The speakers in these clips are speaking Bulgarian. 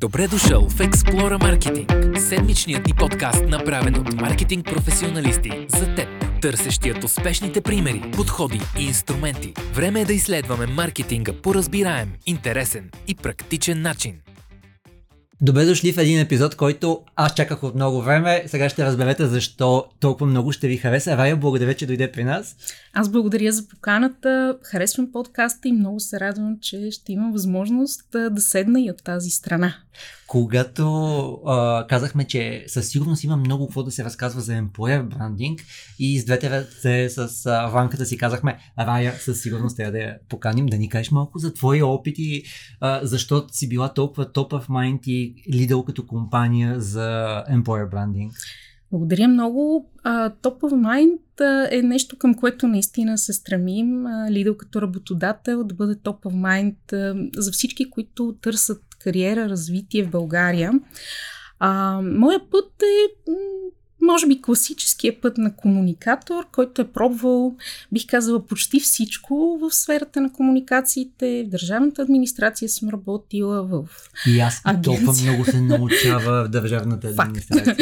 Добре дошъл в Explora Marketing, седмичният ни подкаст, направен от маркетинг професионалисти за теб, търсещият успешните примери, подходи и инструменти. Време е да изследваме маркетинга по разбираем, интересен и практичен начин. Добре дошли в един епизод, който аз чаках от много време. Сега ще разберете защо толкова много ще ви хареса. Рая, благодаря, че дойде при нас. Аз благодаря за поканата. Харесвам подкаста и много се радвам, че ще имам възможност да седна и от тази страна. Когато а, казахме, че със сигурност има много какво да се разказва за employer брандинг и с двете ръце с а, ванката си казахме, Рая, със сигурност трябва да я поканим, да ни кажеш малко за твои опити, а, защо си била толкова top of mind и лидер като компания за employer брандинг. Благодаря много. Top of е нещо, към което наистина се стремим. Лидъл като работодател да бъде Top of Mind за всички, които търсят кариера, развитие в България. А, моя път е може би класическия път на комуникатор, който е пробвал, бих казала, почти всичко в сферата на комуникациите. В държавната администрация съм работила в И аз толкова много се научава в държавната администрация.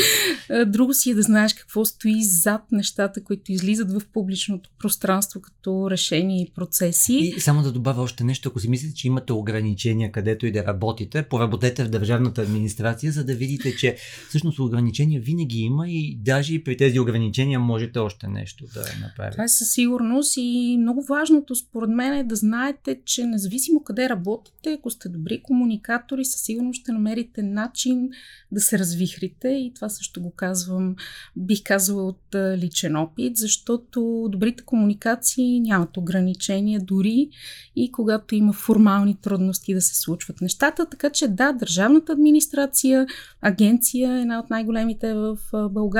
Друго си е да знаеш какво стои зад нещата, които излизат в публичното пространство като решения и процеси. И само да добавя още нещо, ако си мислите, че имате ограничения където и да работите, поработете в държавната администрация, за да видите, че всъщност ограничения винаги има и даже и при тези ограничения можете още нещо да направите. Това е със сигурност и много важното според мен е да знаете, че независимо къде работите, ако сте добри комуникатори, със сигурност ще намерите начин да се развихрите и това също го казвам, бих казала от личен опит, защото добрите комуникации нямат ограничения дори и когато има формални трудности да се случват нещата. Така че да, държавната администрация, агенция е една от най-големите в България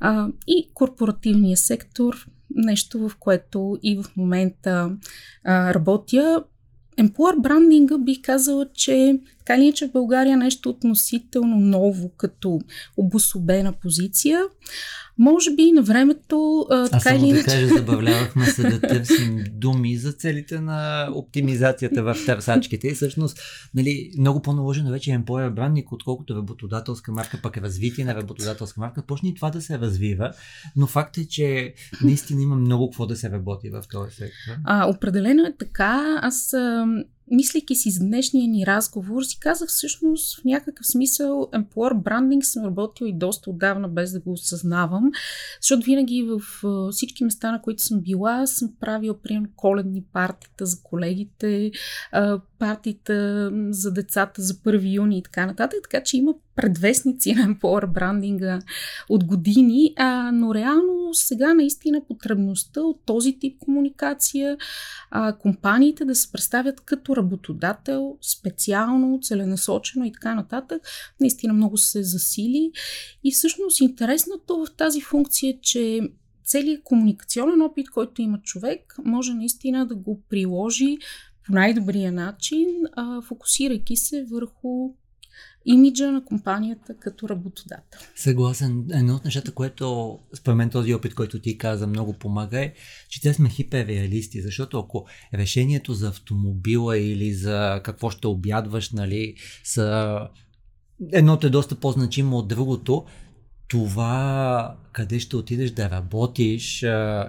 а, и корпоративния сектор, нещо в което и в момента а, работя. Employer брандинга бих казала, че така ли е, че в България нещо относително ново като обособена позиция. Може би на времето. А, така Аз само или да кажа, забавлявахме се да търсим думи за целите на оптимизацията в търсачките. И всъщност, нали, много по-наложено вече е employer брандинг, отколкото работодателска марка, пък е развитие на работодателска марка. Почне и това да се развива, но факт е, че наистина има много какво да се работи в този сектор. А, определено е така. Аз мислейки си за днешния ни разговор, си казах всъщност в някакъв смисъл employer брандинг съм работил и доста отдавна без да го осъзнавам, защото винаги в всички места, на които съм била, съм правила примерно коледни партита за колегите, партита за децата за 1 юни и така нататък, така че има предвестници на employer брандинга от години, а, но реално сега наистина потребността от този тип комуникация, а, компаниите да се представят като работодател, специално, целенасочено и така нататък, наистина много се засили. И всъщност интересното в тази функция е, че целият комуникационен опит, който има човек, може наистина да го приложи по най-добрия начин, а, фокусирайки се върху имиджа на компанията като работодател. Съгласен. Едно от нещата, което според мен този опит, който ти каза, много помага е, че те сме хиперреалисти, защото ако решението за автомобила или за какво ще обядваш, нали, са едното е доста по-значимо от другото, това къде ще отидеш да работиш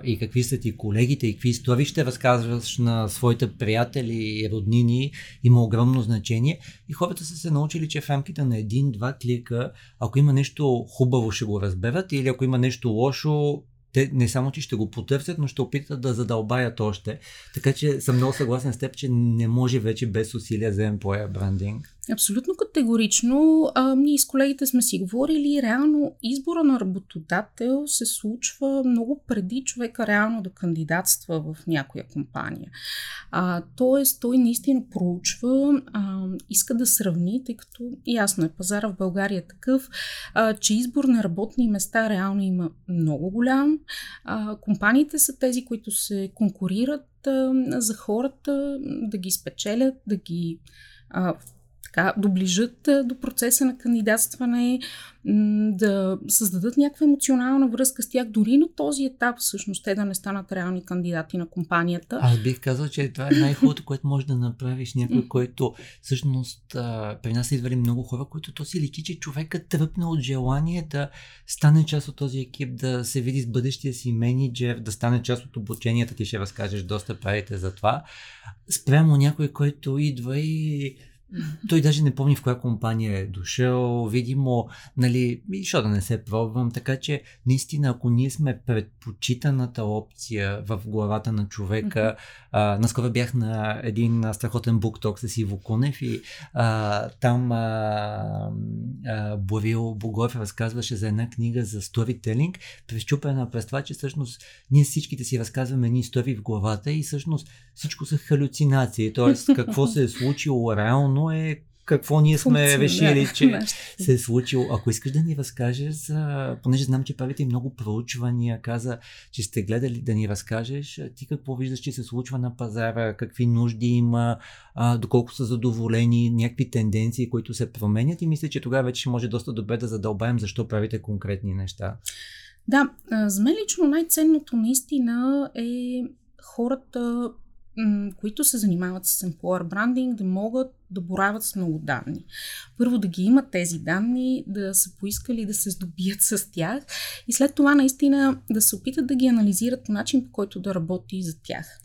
и какви са ти колегите и какви истории ще разказваш на своите приятели и роднини има огромно значение. И хората са се научили, че в рамките на един-два клика, ако има нещо хубаво, ще го разберат или ако има нещо лошо, те не само, че ще го потърсят, но ще опитат да задълбаят още. Така че съм много съгласен с теб, че не може вече без усилия за employer брандинг. Абсолютно категорично. А, ние с колегите сме си говорили, реално избора на работодател се случва много преди човека реално да кандидатства в някоя компания. А, тоест, той наистина проучва, а, иска да сравни, тъй като ясно е, пазара в България е такъв, а, че избор на работни места реално има много голям. А, компаниите са тези, които се конкурират а, за хората да ги спечелят, да ги а, така, доближат до процеса на кандидатстване, да създадат някаква емоционална връзка с тях, дори на този етап всъщност те да не станат реални кандидати на компанията. Аз бих казал, че това е най-хубавото, което можеш да направиш. Някой, който всъщност при нас идвали много хора, които то си личи, че човека тръпне от желание да стане част от този екип, да се види с бъдещия си менеджер, да стане част от обученията. Ти ще разкажеш доста правите за това. Спрямо някой, който идва и той даже не помни в коя компания е дошъл, видимо, нали, защо да не се пробвам, така че наистина, ако ние сме предпочитаната опция в главата на човека, а, наскоро бях на един страхотен букток с Иво Кунев и а, там а, а, Борил Богов разказваше за една книга за сторителинг, прещупена през това, че всъщност ние всичките си разказваме едни истории в главата и всъщност всичко са халюцинации, т.е. какво се е случило реално е какво ние сме решили, че се е случило. Ако искаш да ни разкажеш, за... понеже знам, че правите много проучвания, каза, че сте гледали да ни разкажеш, ти какво виждаш, че се случва на пазара, какви нужди има, а, доколко са задоволени, някакви тенденции, които се променят и мисля, че тогава вече може доста добре да задълбаем защо правите конкретни неща. Да, за мен лично най-ценното наистина е хората които се занимават с employer branding, да могат да боравят с много данни. Първо да ги имат тези данни, да са поискали да се здобият с тях и след това наистина да се опитат да ги анализират по начин, по който да работи за тях.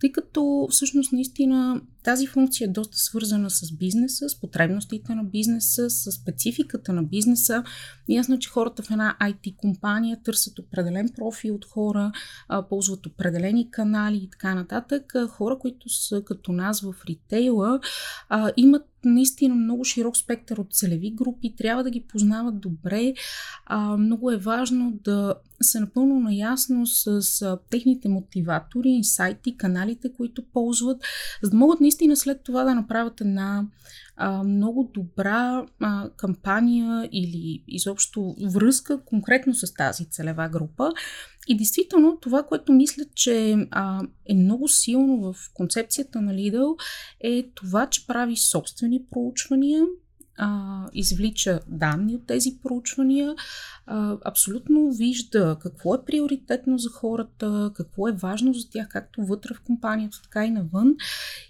Тъй като всъщност наистина тази функция е доста свързана с бизнеса, с потребностите на бизнеса, с спецификата на бизнеса. Ясно, че хората в една IT компания търсят определен профил от хора, ползват определени канали и така нататък. Хора, които са като нас в ритейла, имат наистина много широк спектър от целеви групи, трябва да ги познават добре. Много е важно да са напълно наясно с, с техните мотиватори, инсайти, каналите, които ползват, за да могат наистина след това да направят една а, много добра а, кампания или изобщо връзка конкретно с тази целева група. И действително това, което мисля, че а, е много силно в концепцията на Lidl е това, че прави собствени проучвания, а, извлича данни от тези проучвания, а, абсолютно вижда какво е приоритетно за хората, какво е важно за тях, както вътре в компанията, така и навън,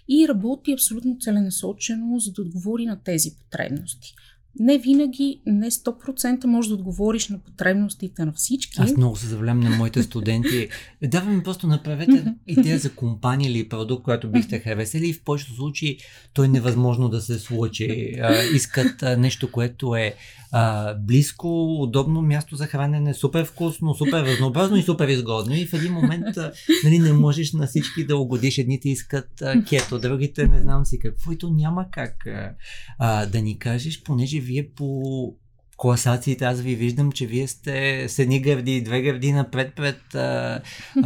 и работи абсолютно целенасочено, за да отговори на тези потребности не винаги, не 100% може да отговориш на потребностите на всички. Аз много се завлям на моите студенти. Даваме ми просто направете идея за компания или продукт, който бихте харесали и в повечето случаи то е невъзможно да се случи. искат нещо, което е а, близко, удобно място за хранене, супер вкусно, супер разнообразно и супер изгодно. И в един момент а, нали, не можеш на всички да угодиш. Едните искат а, кето, другите не знам си какво. И то няма как а, да ни кажеш, понеже вие по класациите, аз ви виждам, че вие сте с едни гърди, две гърди напред пред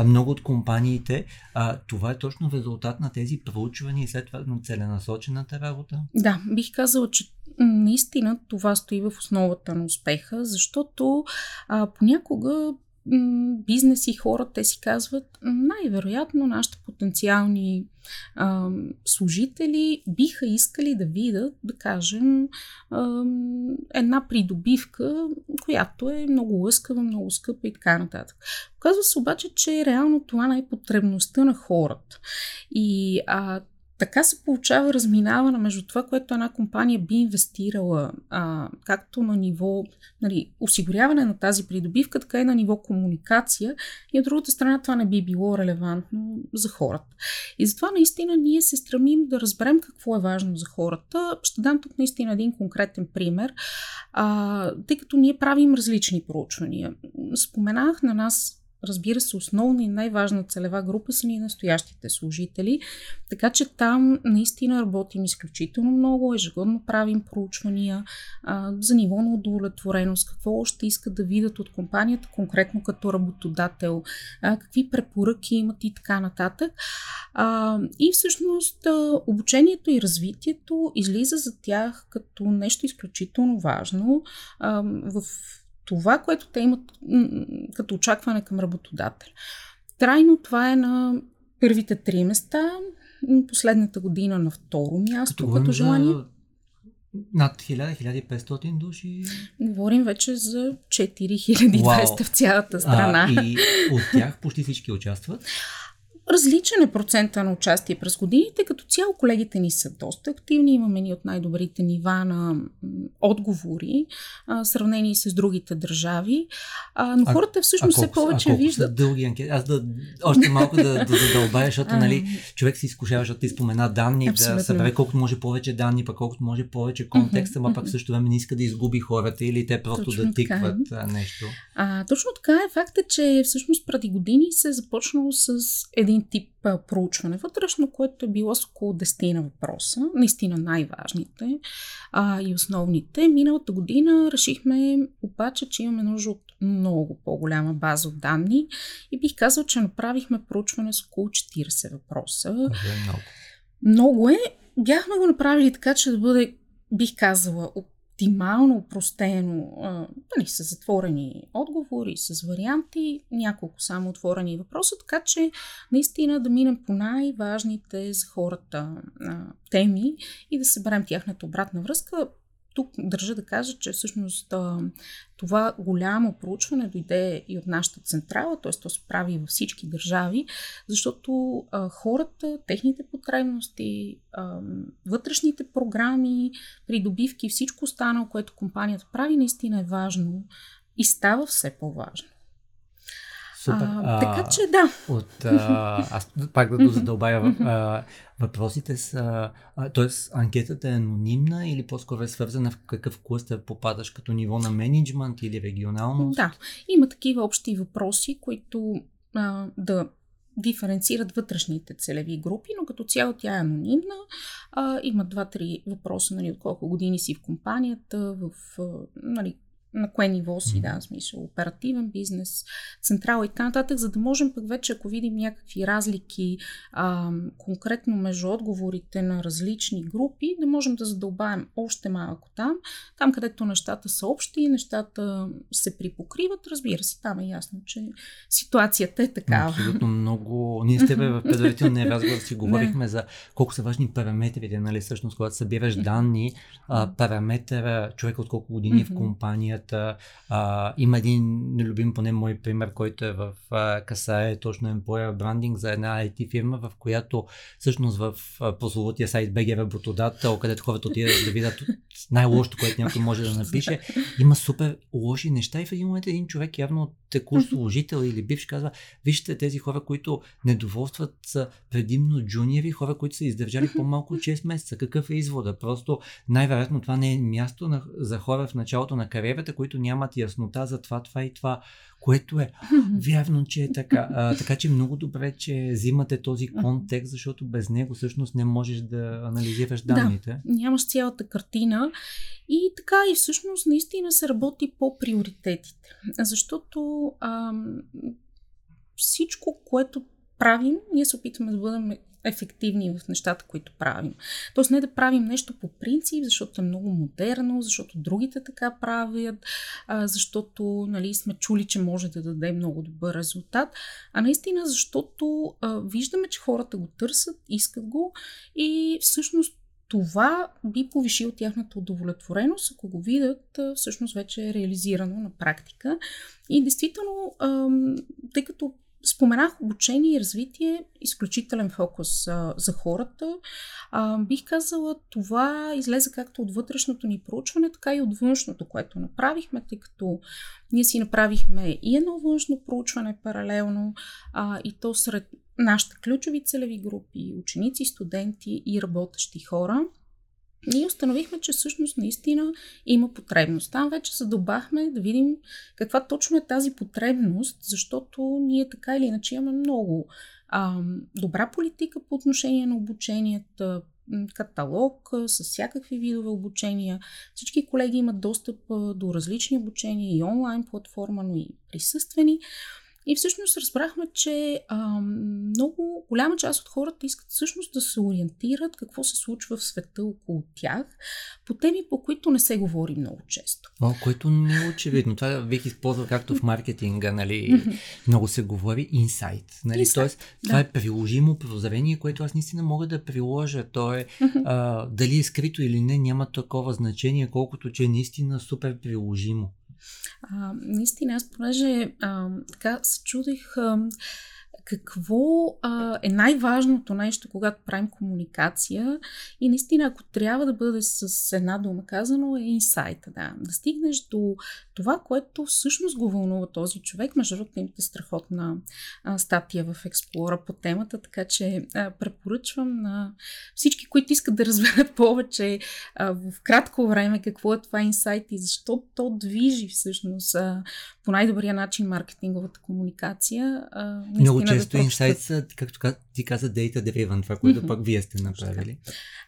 много от компаниите. А, това е точно резултат на тези проучвания и след това на целенасочената работа. Да, бих казала, че наистина това стои в основата на успеха, защото а, понякога бизнес и хора, те си казват, най-вероятно нашите потенциални а, служители биха искали да видят, да кажем, а, една придобивка, която е много лъскава, много скъпа и така нататък. Оказва се обаче, че реално това не е потребността на хората. И а, така се получава разминаване между това, което една компания би инвестирала, а, както на ниво нали, осигуряване на тази придобивка, така и на ниво комуникация. И от другата страна това не би било релевантно за хората. И затова наистина ние се стремим да разберем какво е важно за хората. Ще дам тук наистина един конкретен пример, а, тъй като ние правим различни проучвания. Споменах на нас Разбира се, основна и най-важна целева група са ни настоящите служители, така че там наистина работим изключително много, ежегодно правим проучвания а, за ниво на удовлетвореност, какво още искат да видят от компанията, конкретно като работодател, а, какви препоръки имат и така нататък. А, и всъщност а, обучението и развитието излиза за тях като нещо изключително важно а, в това, което те имат като очакване към работодател. Трайно това е на първите три места, последната година на второ място като, като желание. Над 1000-1500 души. Говорим вече за 4200 в цялата страна. А, и от тях почти всички участват. Различен е процента на участие през годините. Като цяло колегите ни са доста активни. Имаме ни от най-добрите нива на отговори, а, сравнени с другите държави. А, но а, хората всъщност все повече а виждат. Дълги анкети. Аз да, още малко да, да задълбая, защото нали, човек се изкушава, защото ти спомена данни, Абсолютно. да събере колкото може повече данни, пък колкото може повече контекста, uh-huh, пък също време не иска да изгуби хората или те просто точно да тикват така. нещо. А, точно така е. Факт е, че всъщност преди години се е започнало с един един тип проучване вътрешно, което е било с около 10 на въпроса, наистина най-важните а, и основните. Миналата година решихме обаче, че имаме нужда от много по-голяма база от данни и бих казал, че направихме проучване с около 40 въпроса. Okay, много. много е. Бяхме го направили така, че да бъде, бих казала, оптимално упростено, нали, с затворени отговори, с варианти, няколко само отворени въпроса, така че наистина да минем по най-важните за хората теми и да съберем тяхната обратна връзка тук държа да кажа, че всъщност това голямо проучване дойде и от нашата централа, т.е. то се прави във всички държави, защото хората, техните потребности, вътрешните програми, придобивки, всичко останало, което компанията прави, наистина е важно и става все по-важно. Супер. А, така че да. От, а, аз пак да дозадълбая а, въпросите са, т.е. анкетата е анонимна или по-скоро е свързана в какъв клъстър попадаш като ниво на менеджмент или регионално? Да, има такива общи въпроси, които а, да диференцират вътрешните целеви групи, но като цяло тя е анонимна. А, има два-три въпроса, нали, от колко години си в компанията, в нали, на кое ниво си, да, в смисъл оперативен бизнес, централа и така нататък, за да можем пък вече, ако видим някакви разлики а, конкретно между отговорите на различни групи, да можем да задълбаем още малко там. Там, където нещата са общи, нещата се припокриват, разбира се, там е ясно, че ситуацията е такава. Абсолютно много. Ние с тебе в предварителния разговор си говорихме за колко са важни параметрите, нали, всъщност, когато събираш данни, параметъра, човек от колко години е в компанията. А, има един любим поне мой пример, който е в а, касае точно employer branding за една IT фирма, в която всъщност в прословутия сайт BG работодател, където хората отидат да видят най-лошото, което някой може да напише, има супер лоши неща и в един момент един човек явно текущ служител или бивш казва, вижте тези хора, които недоволстват са предимно джуниори, хора, които са издържали по-малко от 6 месеца. Какъв е извода? Просто най-вероятно това не е място на, за хора в началото на кариерата, които нямат яснота за това, това и това, което е вярно, че е така. А, така че много добре, че взимате този контекст, защото без него всъщност не можеш да анализираш данните. Да, нямаш цялата картина и така и всъщност наистина се работи по приоритетите. Защото ам, всичко, което правим, ние се опитваме да бъдем ефективни в нещата, които правим. Тоест не да правим нещо по принцип, защото е много модерно, защото другите така правят, защото нали, сме чули, че може да даде много добър резултат, а наистина защото виждаме, че хората го търсят, искат го и всъщност това би повишило тяхната удовлетвореност, ако го видят всъщност вече е реализирано на практика. И действително, тъй като Споменах обучение и развитие, изключителен фокус а, за хората. А, бих казала, това излезе както от вътрешното ни проучване, така и от външното, което направихме, тъй като ние си направихме и едно външно проучване паралелно, а, и то сред нашите ключови целеви групи, ученици, студенти и работещи хора – ние установихме, че всъщност наистина има потребност. Там вече задълбахме да видим каква точно е тази потребност, защото ние така или иначе имаме много а, добра политика по отношение на обученията, каталог с всякакви видове обучения. Всички колеги имат достъп до различни обучения и онлайн платформа, но и присъствени. И всъщност разбрахме, че а, много голяма част от хората искат всъщност да се ориентират какво се случва в света около тях по теми, по които не се говори много често. О, което не е очевидно. Това бих използвал както в маркетинга, нали, много се говори инсайт. Нали? Insight, Тоест, това да. е приложимо прозрение, което аз наистина мога да приложа. То е а, дали е скрито или не, няма такова значение, колкото че е наистина супер приложимо. А, наистина, аз понеже а, така се чудих а, какво а, е най-важното нещо, когато правим комуникация и наистина, ако трябва да бъде с една дума казано, е инсайта, да. Да стигнеш до това, което всъщност го вълнува този човек. Между другото, имате страхотна а, статия в Explorer по темата, така че а, препоръчвам на всички, които искат да разберат повече а, в кратко време какво е това инсайт и защо то движи всъщност а, по най-добрия начин маркетинговата комуникация. А, Много често инсайт са, както ка- ти каза, data driven, това, което Мгм. пък вие сте направили.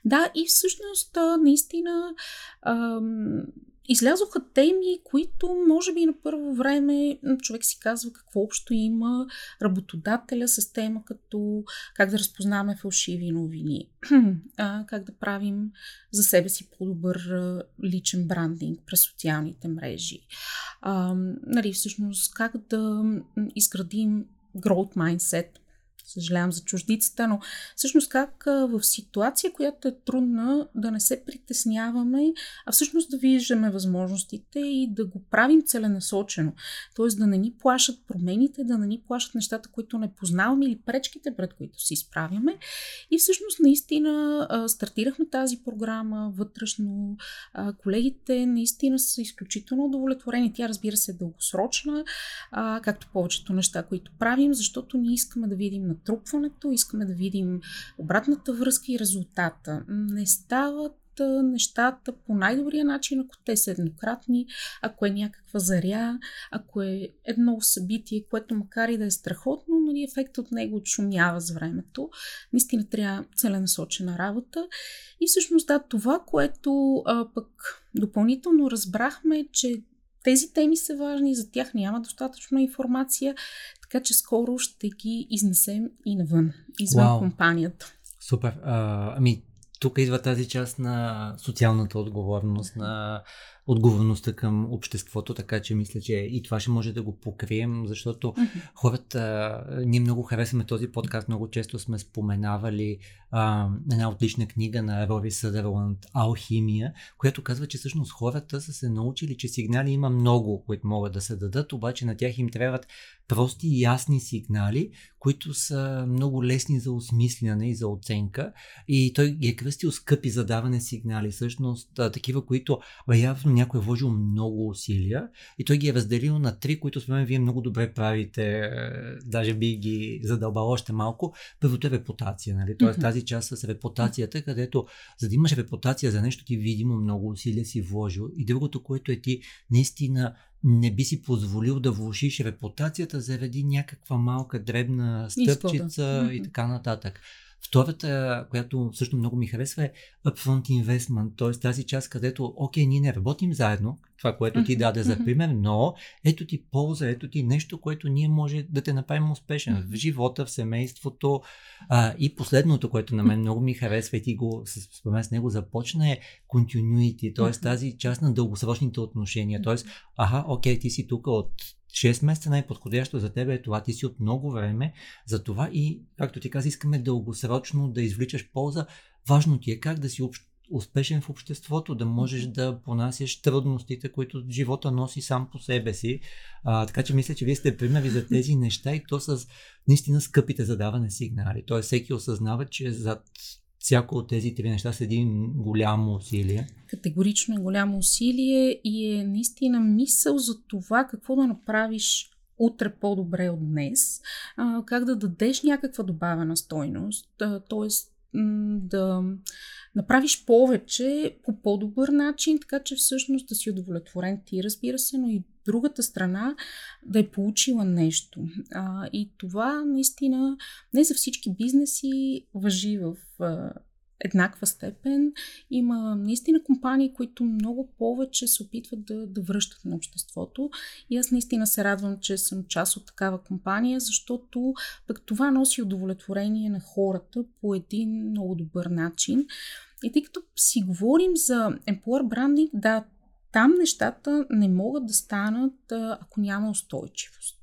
Да, и всъщност наистина ам, излязоха теми, които може би на първо време човек си казва какво общо има работодателя с тема като как да разпознаваме фалшиви новини, а, как да правим за себе си по-добър личен брандинг през социалните мрежи. А, нали, всъщност как да изградим growth mindset съжалявам за чуждицата, но всъщност как в ситуация, която е трудна, да не се притесняваме, а всъщност да виждаме възможностите и да го правим целенасочено. Тоест да не ни плашат промените, да не ни плашат нещата, които не познаваме или пречките, пред които се изправяме. И всъщност наистина стартирахме тази програма вътрешно. Колегите наистина са изключително удовлетворени. Тя разбира се е дългосрочна, както повечето неща, които правим, защото ние искаме да видим натрупването, искаме да видим обратната връзка и резултата. Не стават нещата по най-добрия начин, ако те са еднократни, ако е някаква заря, ако е едно събитие, което макар и да е страхотно, нали, ефект от него отшумява с времето. Наистина трябва целенасочена работа. И всъщност да, това, което а, пък допълнително разбрахме, че тези теми са важни, за тях няма достатъчно информация, така че скоро ще ги изнесем и навън, извън Вау. компанията. Супер. А, ами, тук идва тази част на социалната отговорност, на отговорността към обществото, така че мисля, че и това ще може да го покрием, защото хората, ние много харесваме този подкаст, много често сме споменавали а, една отлична книга на Рори Съдърланд Алхимия, която казва, че всъщност хората са се научили, че сигнали има много, които могат да се дадат, обаче на тях им трябват прости и ясни сигнали, които са много лесни за осмисляне и за оценка. И той ги е кръстил скъпи за даване сигнали. Всъщност, такива, които явно някой е вложил много усилия и той ги е разделил на три, които според мен вие много добре правите. е, Даже би ги задълбал още малко. Първото е репутация, нали? Тоест Мгм. тази част с репутацията, където за да имаш репутация за нещо, ти видимо много усилия си вложил. И другото, което е ти наистина не би си позволил да влушиш репутацията заради някаква малка дребна стъпчица Изгода. и така нататък. Втората, която също много ми харесва е upfront investment, т.е. тази част, където, окей, ние не работим заедно, това, което ти даде за пример, но ето ти полза, ето ти нещо, което ние може да те направим успешен в живота, в семейството. А, и последното, което на мен много ми харесва и ти го с, според мен с него започна е continuity, т.е. Тази част на дългосрочните отношения. Т.е. аха, окей, ти си тук от 6 месеца, най-подходящо за теб е това, ти си от много време, за това и, както ти каза, искаме дългосрочно да извличаш полза. Важно ти е как да си общ, успешен в обществото, да можеш да понасяш трудностите, които живота носи сам по себе си. А, така че мисля, че вие сте примери за тези неща и то с наистина скъпите задаване сигнали. Тоест всеки осъзнава, че зад всяко от тези три неща седи голямо усилие. Категорично е голямо усилие и е наистина мисъл за това какво да направиш утре по-добре от днес, а, как да дадеш някаква добавена стойност, т.е. да направиш повече по по-добър начин, така че всъщност да си удовлетворен ти, разбира се, но и другата страна да е получила нещо. А, и това наистина не за всички бизнеси въжи в а, еднаква степен. Има наистина компании, които много повече се опитват да, да връщат на обществото. И аз наистина се радвам, че съм част от такава компания, защото пък това носи удовлетворение на хората по един много добър начин. И тъй като си говорим за employer branding, да, там нещата не могат да станат, ако няма устойчивост.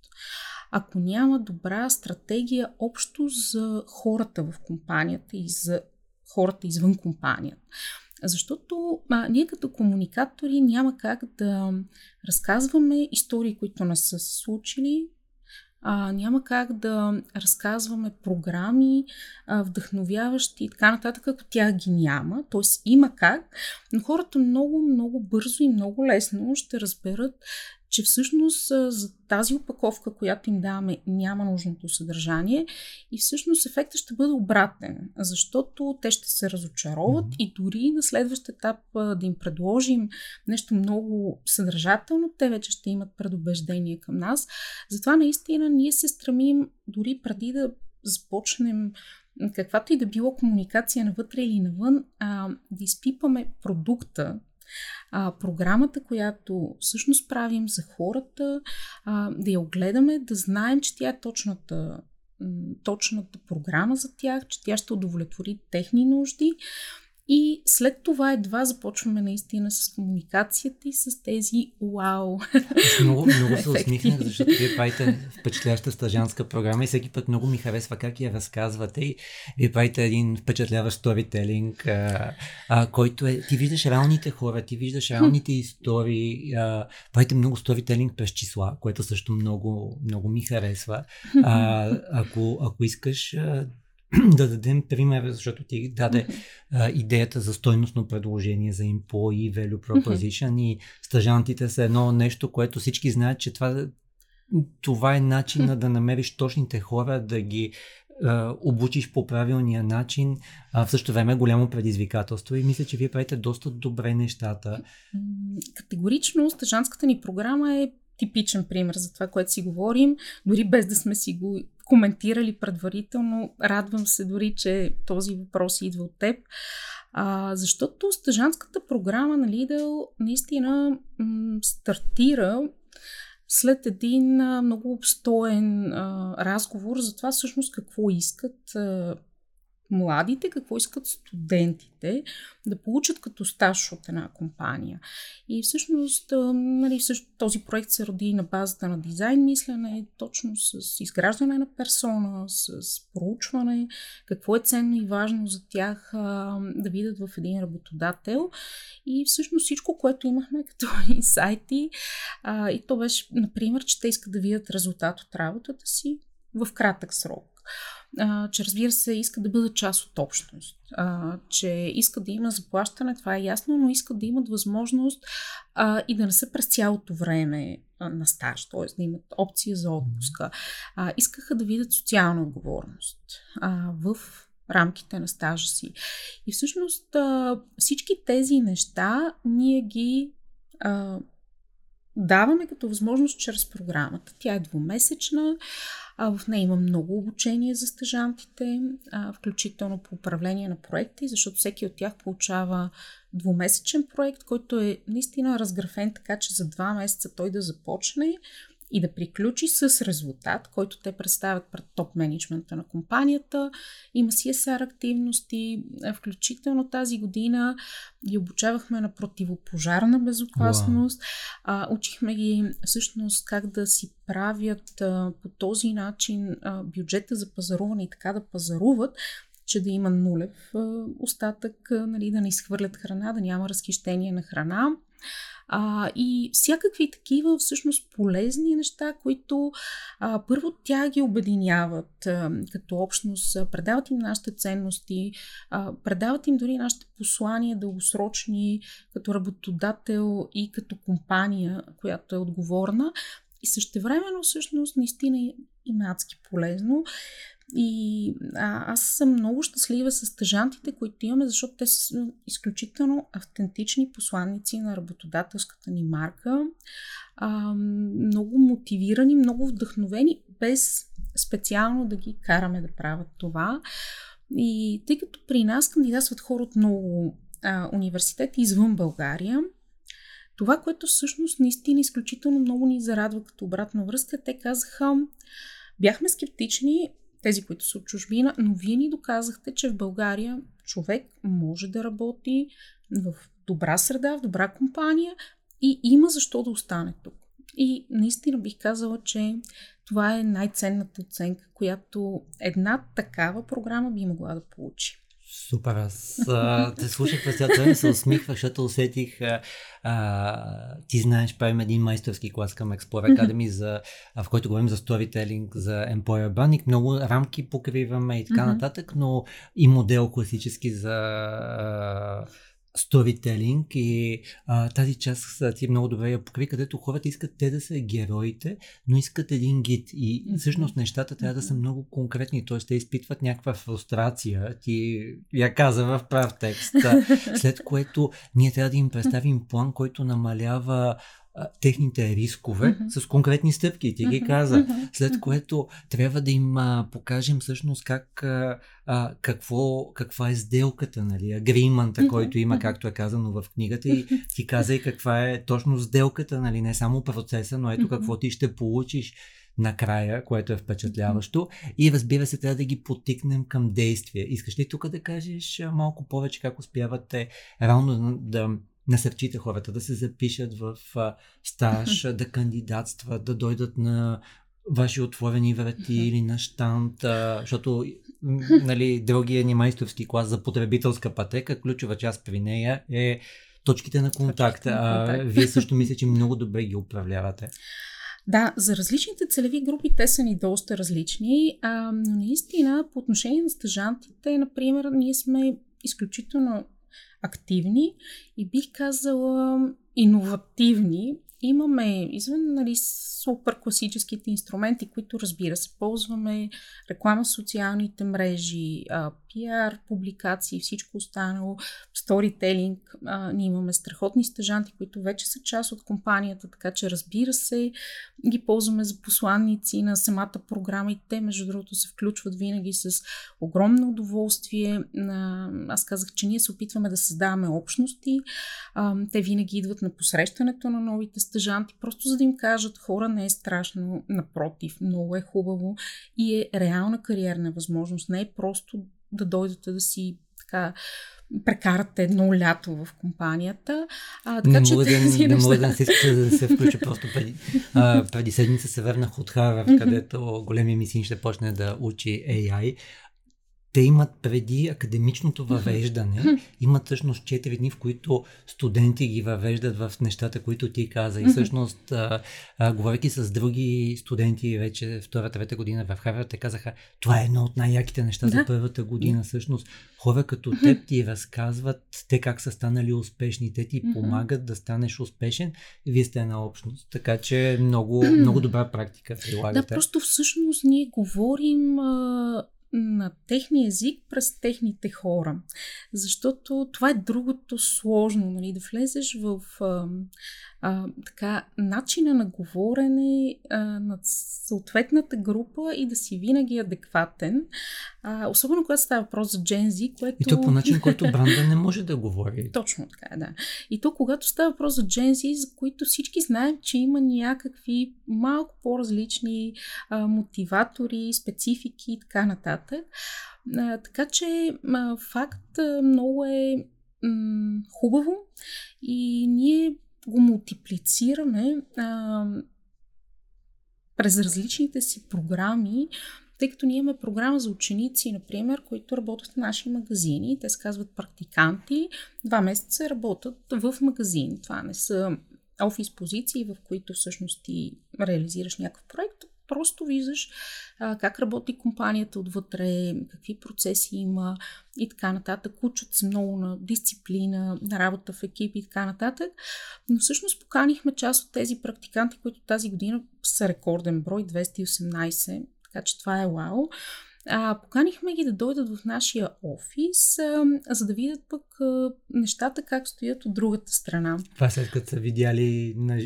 Ако няма добра стратегия общо за хората в компанията и за хората извън компанията. Защото а, ние като комуникатори няма как да разказваме истории, които не са се случили, а, няма как да разказваме програми, а, вдъхновяващи и така нататък, ако тя ги няма. Тоест има как, но хората много, много бързо и много лесно ще разберат, че всъщност за тази опаковка, която им даваме, няма нужното съдържание и всъщност ефектът ще бъде обратен, защото те ще се разочароват mm-hmm. и дори на следващ етап да им предложим нещо много съдържателно, те вече ще имат предубеждение към нас. Затова наистина ние се стремим дори преди да започнем каквато и да било комуникация навътре или навън, а, да изпипаме продукта, а, програмата, която всъщност правим за хората, а, да я огледаме, да знаем, че тя е точната, точната програма за тях, че тя ще удовлетвори техни нужди и след това едва започваме наистина с комуникацията и с тези вау. Много, много се усмихнах, защото вие правите впечатляваща стажанска програма и всеки път много ми харесва как я разказвате и вие правите един впечатляващ сторителинг, а, а, който е, ти виждаш реалните хора, ти виждаш реалните истории, а, правите много сторителинг през числа, което също много, много ми харесва. А, ако, ако искаш да дадем пример, защото ти даде а, идеята за стойностно предложение за employee value proposition и стажантите са едно нещо, което всички знаят, че това, това е начина да намериш точните хора, да ги а, обучиш по правилния начин. А, в същото време е голямо предизвикателство и мисля, че вие правите доста добре нещата. Категорично стажантската ни програма е типичен пример за това, което си говорим, дори без да сме си го коментирали предварително. Радвам се дори, че този въпрос идва от теб. А, защото стъжанската програма на Lidl наистина м- стартира след един а, много обстоен а, разговор за това всъщност какво искат а, младите, какво искат студентите да получат като стаж от една компания. И всъщност нали, също, този проект се роди на базата на дизайн мислене, точно с изграждане на персона, с проучване, какво е ценно и важно за тях да видят в един работодател. И всъщност всичко, което имахме като инсайти, и то беше, например, че те искат да видят резултат от работата си в кратък срок а, че разбира се искат да бъдат част от общност, а, че искат да има заплащане, това е ясно, но искат да имат възможност а, и да не са през цялото време а, на стаж, т.е. да имат опция за отпуска. А, искаха да видят социална отговорност а, в рамките на стажа си. И всъщност а, всички тези неща ние ги а, даваме като възможност чрез програмата. Тя е двумесечна. А, в нея има много обучение за стъжантите, включително по управление на проекти, защото всеки от тях получава двумесечен проект, който е наистина разграфен така, че за два месеца той да започне и да приключи с резултат, който те представят пред топ менеджмента на компанията. Има CSR активности, включително тази година ги обучавахме на противопожарна безопасност. А, учихме ги всъщност как да си правят а, по този начин а, бюджета за пазаруване и така да пазаруват, че да има нулев остатък, нали, да не изхвърлят храна, да няма разхищение на храна. А, и всякакви такива всъщност полезни неща, които а, първо тя ги обединяват а, като общност, а, предават им нашите ценности, а, предават им дори нашите послания дългосрочни като работодател и като компания, която е отговорна. И същевременно всъщност наистина и адски полезно. И а, аз съм много щастлива с стъжантите, които имаме, защото те са изключително автентични посланници на работодателската ни марка. А, много мотивирани, много вдъхновени, без специално да ги караме да правят това. И тъй като при нас кандидатстват хора от много а, университети извън България, това, което всъщност наистина изключително много ни зарадва като обратна връзка, те казаха, бяхме скептични, тези, които са от чужбина, но вие ни доказахте, че в България човек може да работи в добра среда, в добра компания и има защо да остане тук. И наистина бих казала, че това е най-ценната оценка, която една такава програма би могла да получи. Супер, аз а, те слушах през цялото време, се усмихвах, защото усетих, а, а, ти знаеш, правим един майсторски клас към Explorer Academy, за, в който говорим за storytelling, за Employer Branding, много рамки покриваме и така нататък, но и модел класически за а, сторителинг и а, тази част ти много добре я покри, където хората искат те да са героите, но искат един гид. И mm-hmm. всъщност нещата трябва да са много конкретни, т.е. те изпитват някаква фрустрация, ти я каза в прав текст, след което ние трябва да им представим план, който намалява техните рискове mm-hmm. с конкретни стъпки. Ти ги каза. Mm-hmm. След което трябва да им а, покажем всъщност как, а, какво, каква е сделката, нали, агриманта, mm-hmm. който има, както е казано в книгата. И ти каза и каква е точно сделката, нали, не само процеса, но ето какво ти ще получиш накрая, което е впечатляващо. И разбира се, трябва да ги потикнем към действие. Искаш ли тук да кажеш малко повече как успявате реално да насърчите хората да се запишат в стаж, да кандидатстват, да дойдат на ваши отворени врати или на штант, защото нали, другия ни майсторски клас за потребителска пътека, ключова част при нея е точките на контакт. А, вие също мисля, че много добре ги управлявате. Да, за различните целеви групи те са ни доста различни, а, но наистина по отношение на стъжантите, например, ние сме изключително активни и бих казала иновативни. Имаме извън нали, супер класическите инструменти, които разбира се ползваме, реклама в социалните мрежи, пиар, публикации, всичко останало, сторителинг. Ние имаме страхотни стъжанти, които вече са част от компанията, така че разбира се, ги ползваме за посланници на самата програма и те, между другото, се включват винаги с огромно удоволствие. Аз казах, че ние се опитваме да създаваме общности. Те винаги идват на посрещането на новите стъжанти, просто за да им кажат хора, не е страшно, напротив, много е хубаво и е реална кариерна възможност. Не е просто да дойдете да си така прекарате едно лято в компанията. А, така, не че мога да, не мога да се, да се включа просто преди, а, преди седмица се върнах от Харвард, където големия ми син ще почне да учи AI те имат преди академичното въвеждане, имат всъщност 4 дни, в които студенти ги въвеждат в нещата, които ти каза. И всъщност, а, а, говоряки с други студенти вече втора, трета година в Харвард, те казаха, това е едно от най-яките неща да. за първата година. Всъщност, хора като теб ти разказват те как са станали успешни, те ти помагат да станеш успешен вие сте една общност. Така че много, много добра практика прилагате. Да, просто всъщност ние говорим а, на техния език през техните хора. Защото това е другото сложно, нали, да влезеш в а, а, така, начина на говорене а, на съответната група и да си винаги адекватен. А, особено когато става въпрос за Gen Z, което... И то по начин, който бранда не може да говори. Точно така, да. И то когато става въпрос за Gen Z, за които всички знаем, че има някакви малко по-различни а, мотиватори, специфики и така нататък. А, така че а, факт а, много е м- хубаво и ние го мултиплицираме а, през различните си програми, тъй като ние имаме програма за ученици, например, които работят в наши магазини. Те се казват практиканти. Два месеца работят в магазин. Това не са офис позиции, в които всъщност ти реализираш някакъв проект, просто виждаш а, как работи компанията отвътре, какви процеси има и така нататък. Учат се много на дисциплина, на работа в екип и така нататък. Но всъщност поканихме част от тези практиканти, които тази година са рекорден брой 218, така че това е вау. А, поканихме ги да дойдат в нашия офис, а, за да видят пък а, нещата как стоят от другата страна. Това след като са видяли на,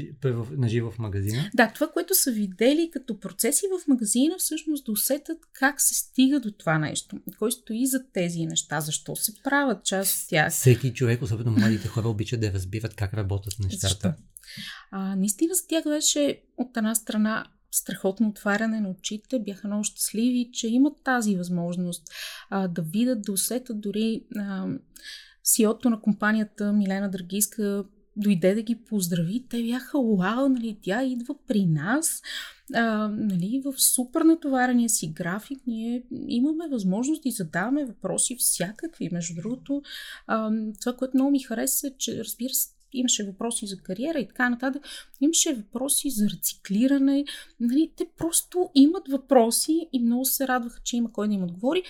на живо в магазина? Да, това, което са видели като процеси в магазина, всъщност да усетят как се стига до това нещо. Кой стои за тези неща, защо се правят част от тях. Всеки човек, особено младите хора, обичат да разбиват как работят нещата. Защо? А, наистина за тях беше от една страна страхотно отваряне на очите, бяха много щастливи, че имат тази възможност а, да видят, да усетят дори а, сиото на компанията Милена Драгиска дойде да ги поздрави, те бяха вау, нали, тя идва при нас, а, нали, в супер натоварения си график ние имаме възможност да задаваме въпроси всякакви. Между другото, а, това, което много ми хареса, че разбира се, имаше въпроси за кариера и така нататък, имаше въпроси за рециклиране. Нали, те просто имат въпроси и много се радваха, че има кой да им отговори.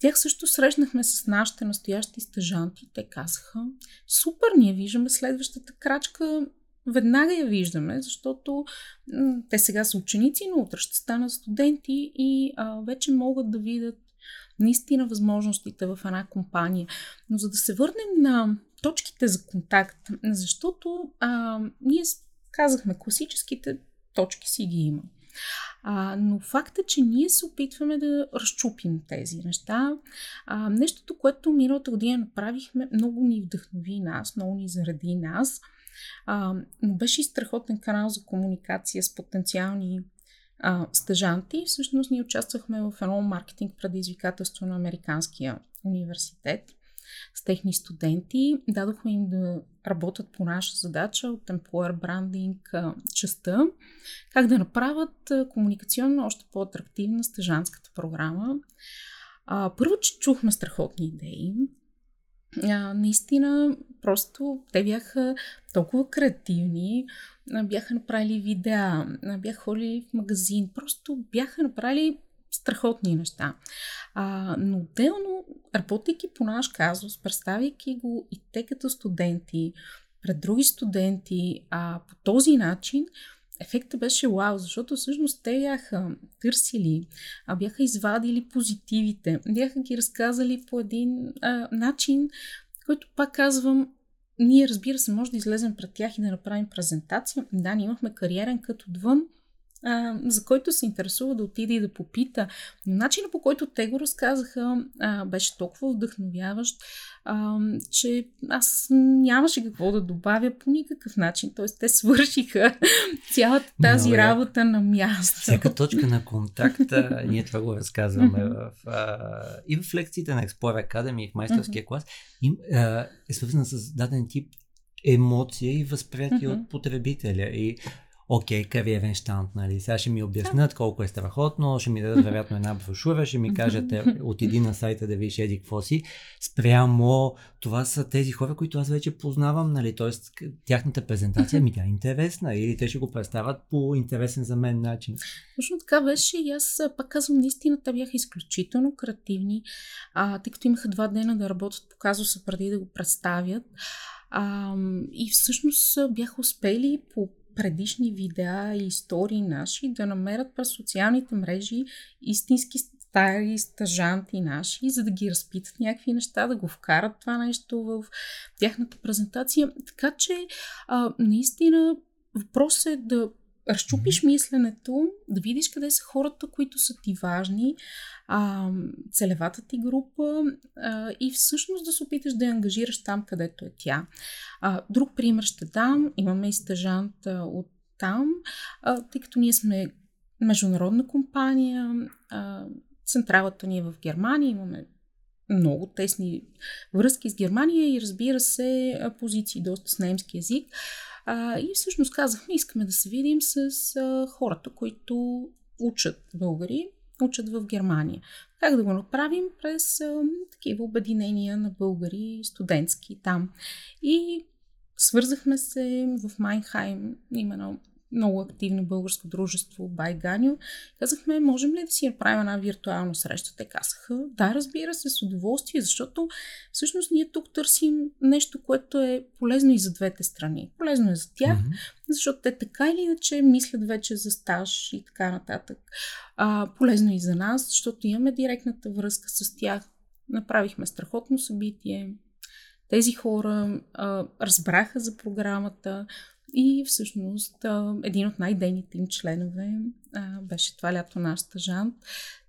Тях също срещнахме с нашите настоящи стъжанти. Те казаха, супер, ние виждаме следващата крачка, веднага я виждаме, защото те сега са ученици, но утре ще станат студенти и а, вече могат да видят наистина възможностите в една компания. Но за да се върнем на точките за контакт, защото а, ние казахме, класическите точки си ги има. А, но факт е, че ние се опитваме да разчупим тези неща. А, нещото, което миналата година направихме, много ни вдъхнови нас, много ни заради нас. А, но беше и страхотен канал за комуникация с потенциални а, стъжанти. Всъщност ние участвахме в едно маркетинг предизвикателство на Американския университет с техни студенти. Дадохме им да работят по наша задача от Employer Branding частта, как да направят комуникационно още по-атрактивна стъжанската програма. А, първо, че чухме страхотни идеи. А, наистина, просто те бяха толкова креативни, бяха направили видеа, бяха ходили в магазин, просто бяха направили страхотни неща. А, но отделно, работейки по наш казус, представяйки го и те като студенти, пред други студенти, а по този начин, ефектът беше вау, защото всъщност те бяха търсили, а бяха извадили позитивите, бяха ги разказали по един а, начин, който пак казвам, ние разбира се, може да излезем пред тях и да направим презентация. Да, ние имахме кариерен като отвън, а, за който се интересува да отиде и да попита. Но начинът по който те го разказаха а, беше толкова вдъхновяващ, а, че аз нямаше какво да добавя по никакъв начин. Тоест, те свършиха цялата тази Но, работа на място. Всяка точка на контакта, ние това го разказваме в, а, и в лекциите на Explorer Academy и в майсторския клас, им, а, е свързана с даден тип емоция и възприятие от потребителя. И окей, кариерен штант, нали? Сега ще ми обяснат колко е страхотно, ще ми дадат вероятно една брошура, ще ми кажат е, отиди на сайта да видиш еди какво си. Спрямо това са тези хора, които аз вече познавам, нали? Тоест, тяхната презентация ми тя е интересна или те ще го представят по интересен за мен начин. Точно така беше и аз пак казвам, наистина те бяха изключително креативни, а, тъй като имаха два дена да работят по казуса преди да го представят. А, и всъщност бяха успели по предишни видеа и истории наши да намерят през социалните мрежи истински стари стъжанти наши, за да ги разпитат някакви неща, да го вкарат това нещо в тяхната презентация. Така че, а, наистина, въпрос е да разчупиш мисленето, да видиш къде са хората, които са ти важни, а, целевата ти група а, и всъщност да се опиташ да я ангажираш там, където е тя. А, друг пример ще дам. Имаме и стъжант а, от там, а, тъй като ние сме международна компания, а, централата ни е в Германия, имаме много тесни връзки с Германия и разбира се позиции доста с немски язик. А, и всъщност казахме, искаме да се видим с а, хората, които учат българи, учат в Германия. Как да го направим? През а, такива обединения на българи, студентски там. И свързахме се в Майнхайм, именно много активно българско дружество Байганю. Казахме, можем ли да си направим една виртуална среща? Те казаха, да, разбира се, с удоволствие, защото всъщност ние тук търсим нещо, което е полезно и за двете страни. Полезно е за тях, mm-hmm. защото те така или иначе мислят вече за стаж и така нататък. А, полезно и за нас, защото имаме директната връзка с тях. Направихме страхотно събитие. Тези хора а, разбраха за програмата, и всъщност един от най-дейните им членове беше това лято наш стъжант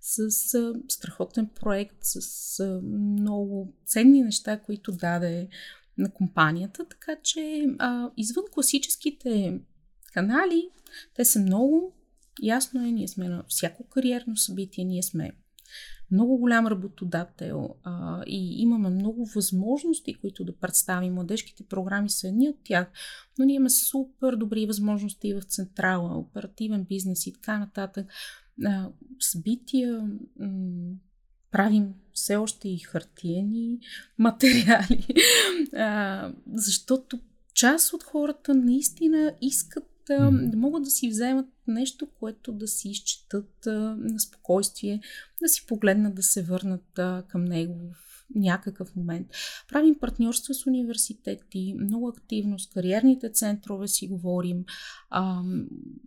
с страхотен проект, с много ценни неща, които даде на компанията. Така че извън класическите канали, те са много. Ясно е, ние сме на всяко кариерно събитие, ние сме много голям работодател а, и имаме много възможности, които да представим. Младежките програми са едни от тях, но ние имаме супер добри възможности в централа, оперативен бизнес и така нататък. А, събития, м- правим все още и хартиени материали, а, защото част от хората наистина искат да, да могат да си вземат нещо, което да си изчетат а, на спокойствие, да си погледнат, да се върнат а, към него в някакъв момент. Правим партньорства с университети, много активно с кариерните центрове си говорим, а,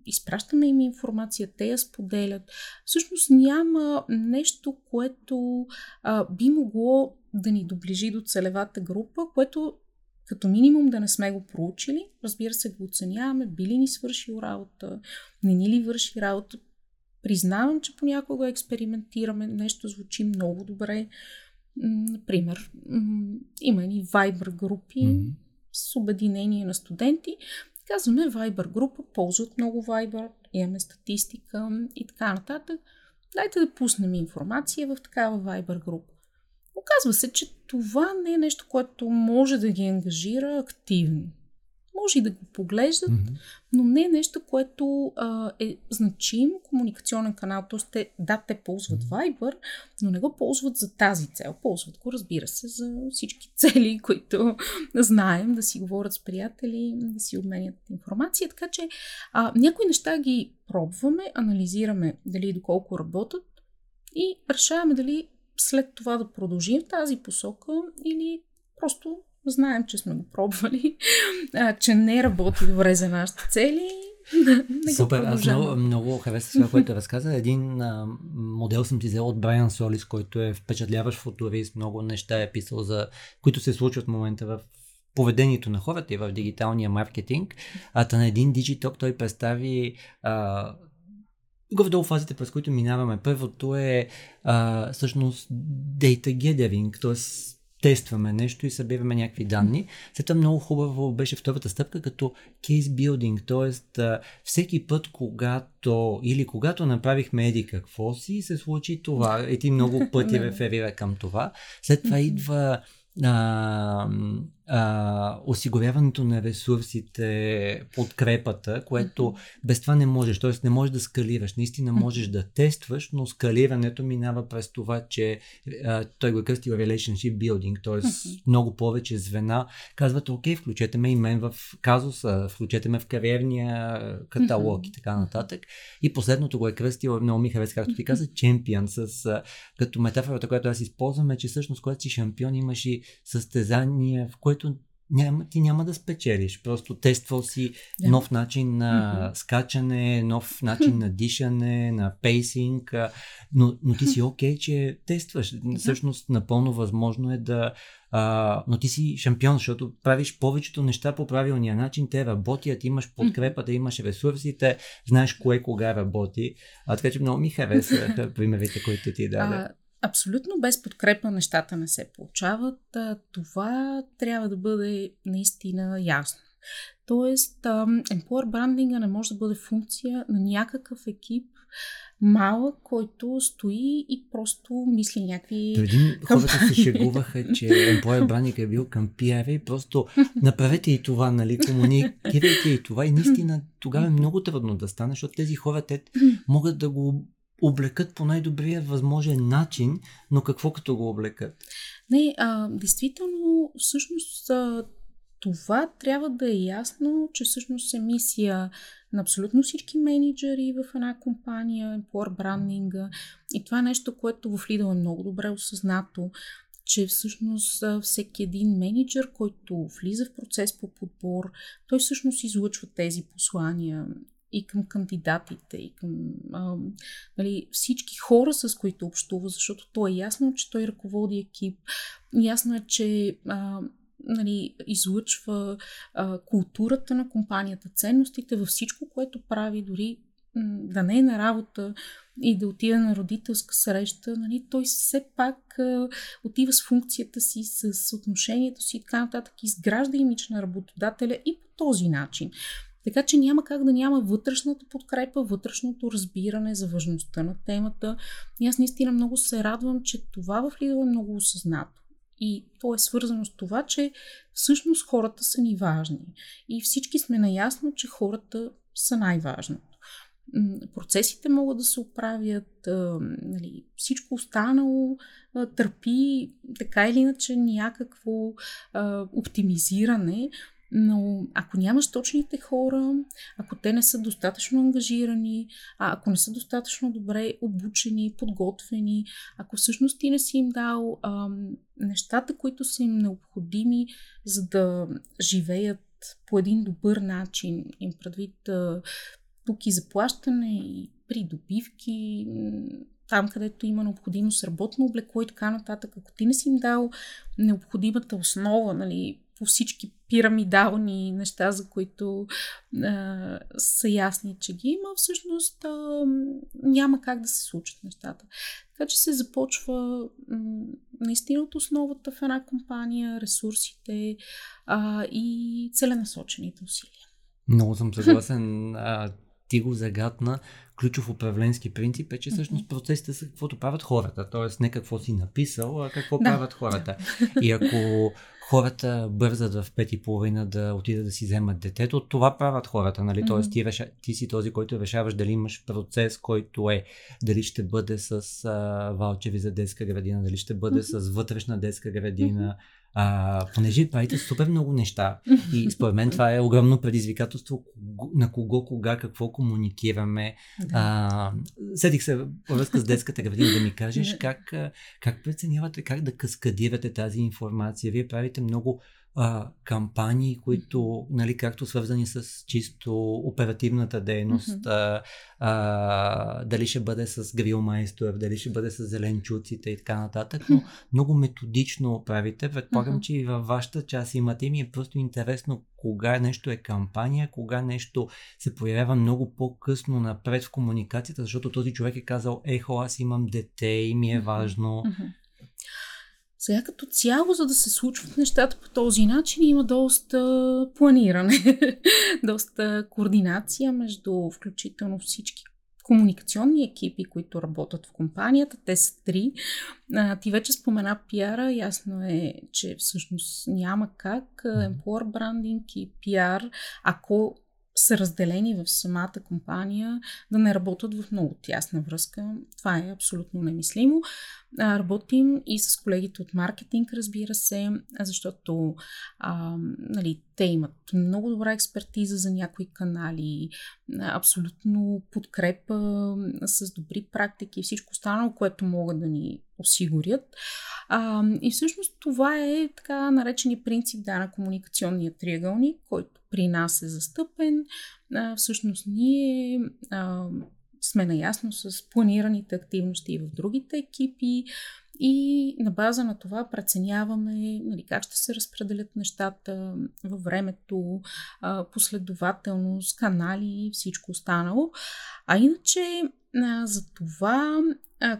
изпращаме им информация, те я споделят. Всъщност няма нещо, което а, би могло да ни доближи до целевата група, което като минимум да не сме го проучили. Разбира се, го оценяваме, би ли ни свършил работа, не ни ли върши работа. Признавам, че понякога експериментираме, нещо звучи много добре. Например, има ни Viber групи mm-hmm. с обединение на студенти. Казваме Viber група, ползват много Viber, имаме статистика и така нататък. Дайте да пуснем информация в такава Viber група. Оказва се, че това не е нещо, което може да ги ангажира активно. Може и да го поглеждат, mm-hmm. но не е нещо, което а, е значим комуникационен канал. Тоест, те, да, те ползват mm-hmm. Viber, но не го ползват за тази цел. Ползват го, разбира се, за всички цели, които знаем, да си говорят с приятели, да си обменят информация. Така че а, някои неща ги пробваме, анализираме дали и доколко работят и решаваме дали след това да продължим в тази посока или просто знаем, че сме го пробвали, а, че не работи добре за нашите цели. Не Супер, аз много, много харесвам това, което разказа. Един а, модел съм ти взел от Брайан Солис, който е впечатляващ футурист, много неща е писал за, които се случват в момента в поведението на хората и в дигиталния маркетинг. А на един Digitalk той представи а, горе-долу фазите, през които минаваме. Първото е а, всъщност data gathering, т.е. тестваме нещо и събираме някакви данни. След това много хубаво беше втората стъпка като case building, т.е. всеки път, когато или когато направихме еди какво си, се случи това. И ти много пъти реферира към това. След това идва а, а, осигуряването на ресурсите, подкрепата, което без това не можеш. Т.е. не можеш да скалираш. Наистина можеш да тестваш, но скалирането минава през това, че а, той го е кръстил relationship building, т.е. много повече звена. Казват, окей, включете ме и мен в казуса, включете ме в кариерния каталог и така нататък. И последното го е кръстил, много ми харесва, както ти каза, чемпион, с, а, като метафората, която аз използвам е, че всъщност, когато си шампион, имаш и състезания, в което което няма, ти няма да спечелиш. Просто тествал си yeah. нов начин на mm-hmm. скачане, нов начин на дишане, на пейсинг, но, но ти си окей, okay, че тестваш. Yeah. Всъщност напълно възможно е да... А, но ти си шампион, защото правиш повечето неща по правилния начин, те работят, имаш подкрепата, имаш ресурсите, знаеш кое кога работи. А, така че много ми харесаха примерите, които ти даде. Абсолютно без подкрепа нещата не се получават. Това трябва да бъде наистина ясно. Тоест, employer брандинга не може да бъде функция на някакъв екип, малък, който стои и просто мисли някакви... Преди хората се шегуваха, че employer брандинг е бил към PR и просто направете и това, нали, комуникирайте и това и наистина тогава е много трудно да стане, защото тези хора те могат да го облекат по най-добрия възможен начин, но какво като го облекат? Не, а, действително, всъщност, а, това трябва да е ясно, че всъщност е мисия на абсолютно всички менеджери в една компания, employer брандинга. И това е нещо, което в Lidl е много добре осъзнато, че всъщност всеки един менеджер, който влиза в процес по подбор, той всъщност излъчва тези послания и към кандидатите, и към а, нали, всички хора, с които общува, защото то е ясно, че той ръководи екип. Ясно е, че а, нали, излъчва а, културата на компанията, ценностите във всичко, което прави, дори да не е на работа и да отида на родителска среща, нали, той все пак а, отива с функцията си, с отношението си и така нататък, изгражда имидж на работодателя и по този начин. Така че няма как да няма вътрешната подкрепа, вътрешното разбиране за важността на темата. И аз наистина много се радвам, че това в Lidl е много осъзнато. И то е свързано с това, че всъщност хората са ни важни. И всички сме наясно, че хората са най-важното. Процесите могат да се оправят, нали, всичко останало търпи така или иначе някакво оптимизиране, но ако нямаш точните хора, ако те не са достатъчно ангажирани, а ако не са достатъчно добре обучени, подготвени, ако всъщност ти не си им дал а, нещата, които са им необходими, за да живеят по един добър начин, им предвид а, тук и заплащане, и придобивки, там, където има необходимост работно облекло и така нататък, ако ти не си им дал необходимата основа, нали, по всички пирамидални неща, за които а, са ясни, че ги има, всъщност а, няма как да се случат нещата. Така че се започва наистина от основата в една компания, ресурсите а, и целенасочените усилия. Много съм съгласен. Ти го загадна ключов управленски принцип е, че всъщност процесите са каквото правят хората. Тоест не какво си написал, а какво да. правят хората. И ако хората бързат в пет и половина да отидат да си вземат детето, това правят хората. Нали? Mm-hmm. Тоест ти, реша, ти си този, който решаваш дали имаш процес, който е дали ще бъде с а, ваучери за детска градина, дали ще бъде mm-hmm. с вътрешна детска градина, mm-hmm а, понеже правите супер много неща и според мен това е огромно предизвикателство на кого, кога, какво комуникираме. Да. А, седих се във връзка с детската градина да ми кажеш как, как преценявате, как да каскадирате тази информация. Вие правите много а, кампании, които, нали, както свързани с чисто оперативната дейност, mm-hmm. а, а, дали ще бъде с грилмайстор, дали ще бъде с зеленчуците и така нататък, но много методично правите. Предполагам, mm-hmm. че и във вашата част имате и ми е просто интересно кога нещо е кампания, кога нещо се появява много по-късно напред в комуникацията, защото този човек е казал, ехо, аз имам дете и ми е важно. Mm-hmm. Сега като цяло, за да се случват нещата по този начин, има доста планиране, доста координация между включително всички комуникационни екипи, които работят в компанията. Те са три. А, ти вече спомена пиара. Ясно е, че всъщност няма как employer брандинг и пиар, ако са разделени в самата компания, да не работят в много тясна връзка. Това е абсолютно немислимо. Работим и с колегите от маркетинг, разбира се, защото а, нали, те имат много добра експертиза за някои канали, абсолютно подкрепа с добри практики и всичко останало, което могат да ни осигурят. А, и всъщност това е така наречени принцип да, на комуникационния триъгълник, който при нас е застъпен. А, всъщност ние а, сме наясно с планираните активности и в другите екипи и на база на това преценяваме нали, как ще се разпределят нещата във времето, последователност, канали и всичко останало. А иначе за това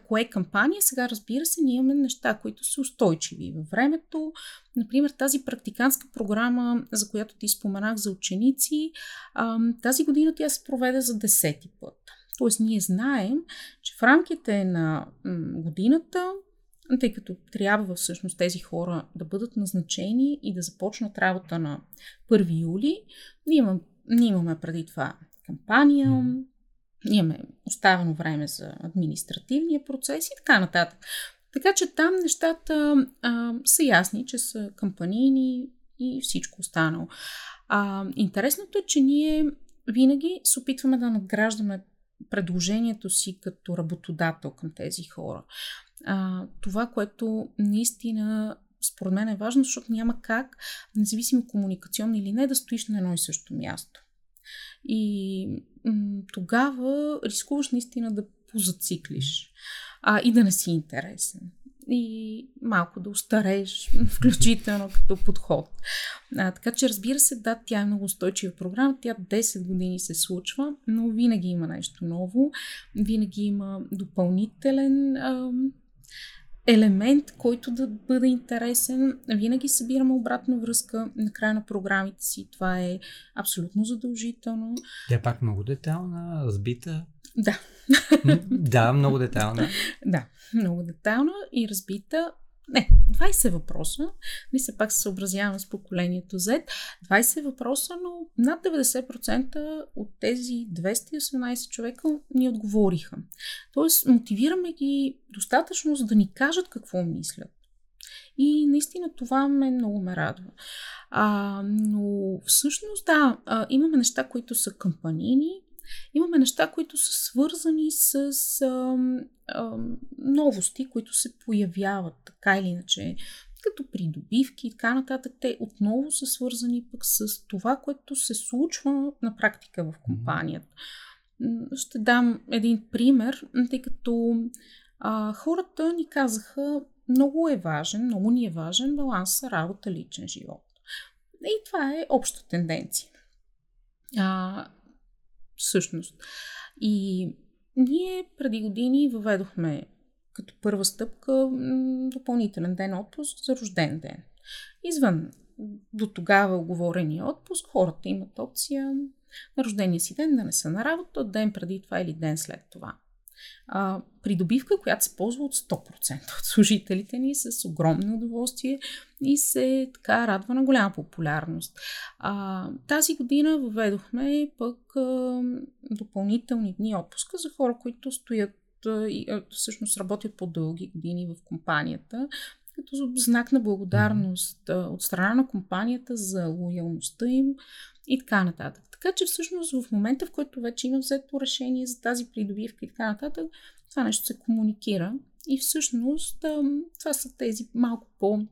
кое е кампания, сега разбира се, ние имаме неща, които са устойчиви във времето. Например, тази практикантска програма, за която ти споменах за ученици, тази година тя се проведе за десети път. Тоест, ние знаем, че в рамките на годината, тъй като трябва всъщност тези хора да бъдат назначени и да започнат работа на 1 юли, ние ние имаме преди това кампания, имаме оставено време за административния процес и така нататък. Така че там нещата а, са ясни, че са кампанийни, и всичко останало. А, интересното е, че ние винаги се опитваме да надграждаме предложението си като работодател към тези хора. А, това, което наистина според мен е важно, защото няма как, независимо комуникационно или не, да стоиш на едно и също място. И м- тогава рискуваш наистина да позациклиш а, и да не си интересен и малко да устарееш, включително като подход. А, така че, разбира се, да, тя е много устойчива програма, тя 10 години се случва, но винаги има нещо ново, винаги има допълнителен а, елемент, който да бъде интересен. Винаги събираме обратна връзка на края на програмите си. Това е абсолютно задължително. Тя е пак много детална, разбита. Да. да, много детална. да, много детална и разбита. Не, 20 въпроса. Ние се пак се съобразяваме с поколението Z. 20 въпроса, но над 90% от тези 218 човека ни отговориха. Тоест, мотивираме ги достатъчно, за да ни кажат какво мислят. И наистина това ме много ме радва. А, но всъщност, да, а, имаме неща, които са кампанини, Имаме неща, които са свързани с а, а, новости, които се появяват така или иначе, като придобивки и така нататък. Те отново са свързани пък с това, което се случва на практика в компанията. Ще дам един пример, тъй като а, хората ни казаха, много е важен, много ни е важен баланс работа-личен живот. И това е обща тенденция. А, всъщност. И ние преди години въведохме като първа стъпка допълнителен ден отпуск за рожден ден. Извън до тогава оговорения отпуск, хората имат опция на рождения си ден да не са на работа, ден преди това или ден след това а, придобивка, която се ползва от 100% от служителите ни с огромно удоволствие и се така радва на голяма популярност. А, тази година въведохме пък а, допълнителни дни отпуска за хора, които стоят и всъщност работят по дълги години в компанията, като знак на благодарност от страна на компанията за лоялността им и така нататък. Така че всъщност в момента, в който вече има взето решение за тази придобивка и така нататък, това нещо се комуникира. И всъщност това са тези малко по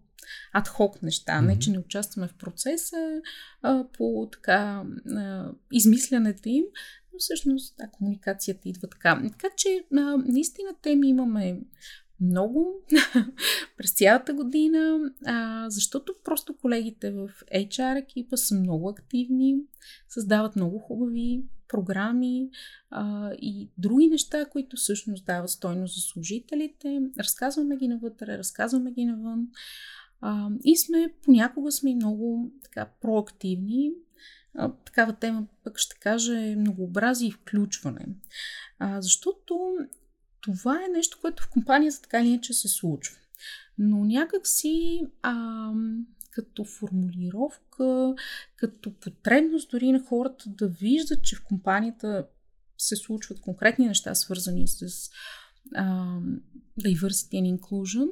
адхок неща. Mm-hmm. Не, че не участваме в процеса а, по така а, измислянето им, но всъщност да, комуникацията идва така. Така че а, наистина теми имаме много през цялата година, а, защото просто колегите в HR екипа са много активни, създават много хубави програми а, и други неща, които всъщност дават стойност за служителите. Разказваме ги навътре, разказваме ги навън. А, и сме, понякога сме много така проактивни. А, такава тема, пък ще кажа, е многообразие и включване. А, защото това е нещо, което в компанията така или иначе се случва. Но някак си като формулировка, като потребност дори на хората да виждат, че в компанията се случват конкретни неща, свързани с а, diversity and inclusion,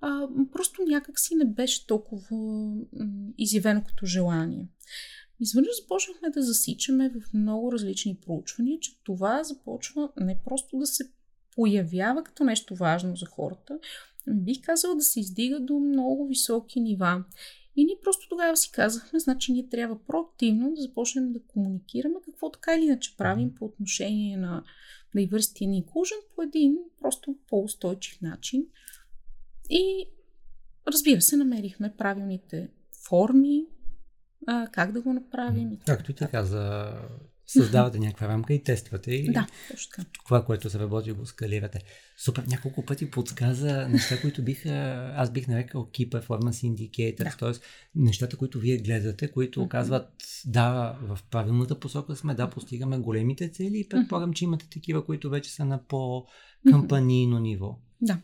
а, просто някак си не беше толкова изявено като желание. Изведнъж започнахме да засичаме в много различни проучвания, че това започва не просто да се появява като нещо важно за хората, бих казала да се издига до много високи нива. И ние просто тогава си казахме, значи ние трябва проактивно да започнем да комуникираме какво така или иначе правим по отношение на diversity and inclusion по един просто по-устойчив начин. И разбира се, намерихме правилните форми, а, как да го направим. Както и ти каза, създавате някаква рамка и тествате. И да, точно така. Това, което се работи, го скалирате. Супер, няколко пъти подсказа неща, които биха, аз бих нарекал Key Performance Indicators, да. т.е. нещата, които вие гледате, които mm-hmm. казват, да, в правилната посока сме, да, постигаме големите цели и предполагам, че имате такива, които вече са на по-кампанийно ниво. Да.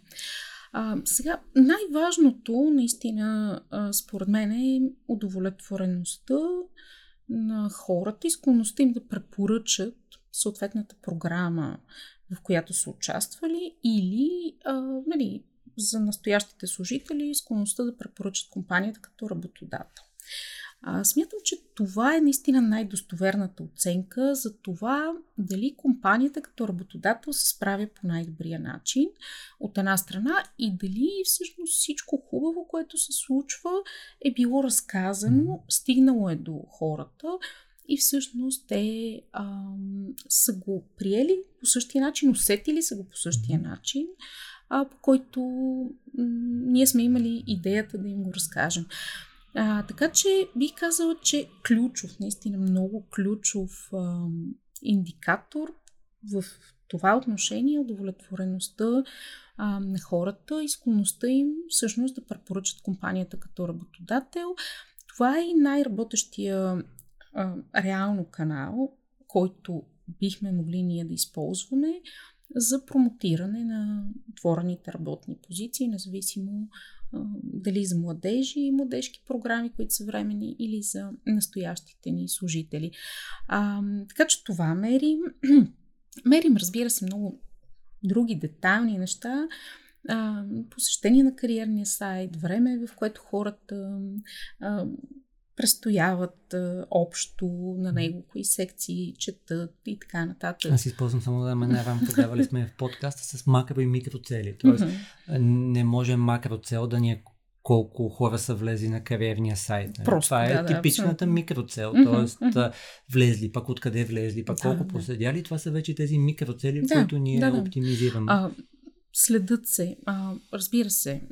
А, сега, най-важното, наистина, а, според мен е удовлетвореността на хората и склонността им да препоръчат съответната програма, в която са участвали, или а, нали, за настоящите служители склонността да препоръчат компанията като работодател. А, смятам, че това е наистина най-достоверната оценка за това дали компанията като работодател се справя по най-добрия начин от една страна и дали всъщност всичко хубаво, което се случва, е било разказано, стигнало е до хората и всъщност те а, са го приели по същия начин, усетили са го по същия начин, а, по който м- ние сме имали идеята да им го разкажем. А, така че бих казала, че ключов, наистина много ключов а, индикатор в това отношение е удовлетвореността а, на хората и склонността им всъщност да препоръчат компанията като работодател. Това е и най-работещия а, реално канал, който бихме могли ние да използваме за промотиране на отворените работни позиции, независимо дали за младежи и младежки програми, които са времени, или за настоящите ни служители. А, така че това мерим. мерим, разбира се, много други детайлни неща. А, посещение на кариерния сайт, време, в което хората а, престояват а, общо на него, кои секции четат и така нататък. Аз използвам само да ме рамка, давали сме в подкаста с макро и микроцели. Тоест, mm-hmm. не може макроцел да ни е колко хора са влезли на кариерния сайт. Нали? Просто, това е да, типичната да, микроцел, т.е. Mm-hmm. влезли, пък откъде влезли, пък Да, колко да. проследяли. Това са вече тези микроцели, Да, които ние да, да. оптимизираме. А, следят се, а, разбира се,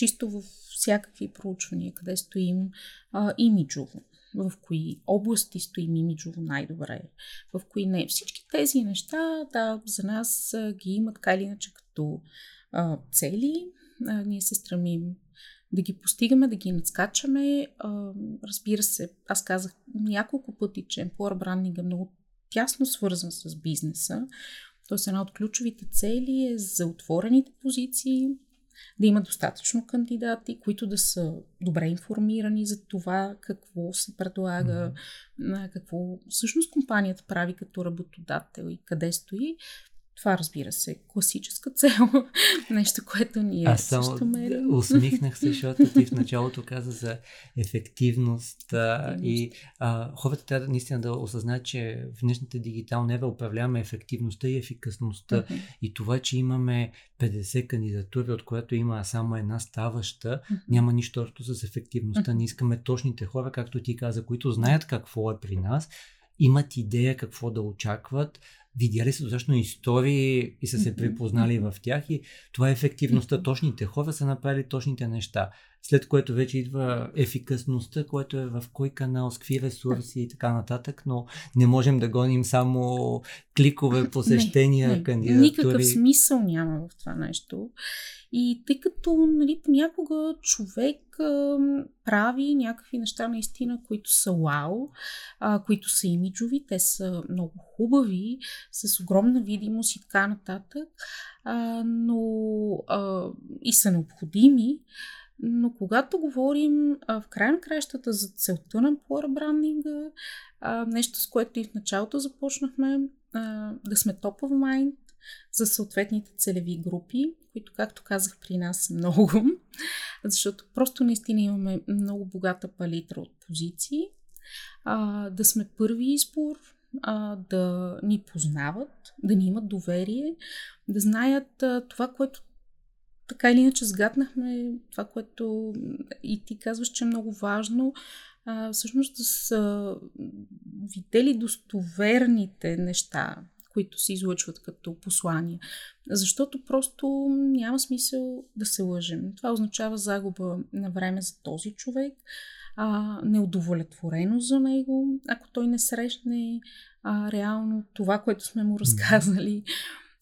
чисто в всякакви проучвания, къде стоим а, имиджово, в кои области стоим имиджово най-добре, в кои не. Всички тези неща, да, за нас а, ги има така или иначе като а, цели. А, ние се стремим да ги постигаме, да ги надскачаме. А, разбира се, аз казах няколко пъти, че Employer Branding е много тясно свързан с бизнеса. Тоест една от ключовите цели е за отворените позиции, да има достатъчно кандидати, които да са добре информирани за това какво се предлага, mm-hmm. какво всъщност компанията прави като работодател и къде стои. Това, разбира се, е класическа цел. Нещо, което ние Аз само също мерим. усмихнах се, защото ти в началото каза за ефективност а, и а, хората трябва наистина да осъзнаят, че в днешната дигитална ера управляваме ефективността и ефикасността. И това, че имаме 50 кандидатури, от която има само една ставаща, няма нищо общо с ефективността. Ние искаме точните хора, както ти каза, които знаят какво е при нас, имат идея какво да очакват, видяли са достатъчно истории и са се припознали в тях и това е ефективността. Точните хора са направили точните неща. След което вече идва ефикасността, което е в кой канал, с какви ресурси и така нататък, но не можем да гоним само кликове, посещения, Не, не, кандидатури. Никакъв смисъл няма в това нещо. И тъй като нали, понякога човек а, прави някакви неща наистина, които са вау, а, които са имиджови, те са много хубави, с огромна видимост и така нататък, а, но а, и са необходими. Но когато говорим а, в край на краищата за целта на employer брандинга, нещо с което и в началото започнахме, а, да сме top of mind за съответните целеви групи, които, както казах, при нас са много, защото просто наистина имаме много богата палитра от позиции, а, да сме първи избор, а, да ни познават, да ни имат доверие, да знаят а, това, което така или иначе сгаднахме, това, което и ти казваш, че е много важно, а, всъщност да са видели достоверните неща, които се излъчват като послания. Защото просто няма смисъл да се лъжем. Това означава загуба на време за този човек, а, неудовлетворено за него, ако той не срещне а, реално това, което сме му разказали.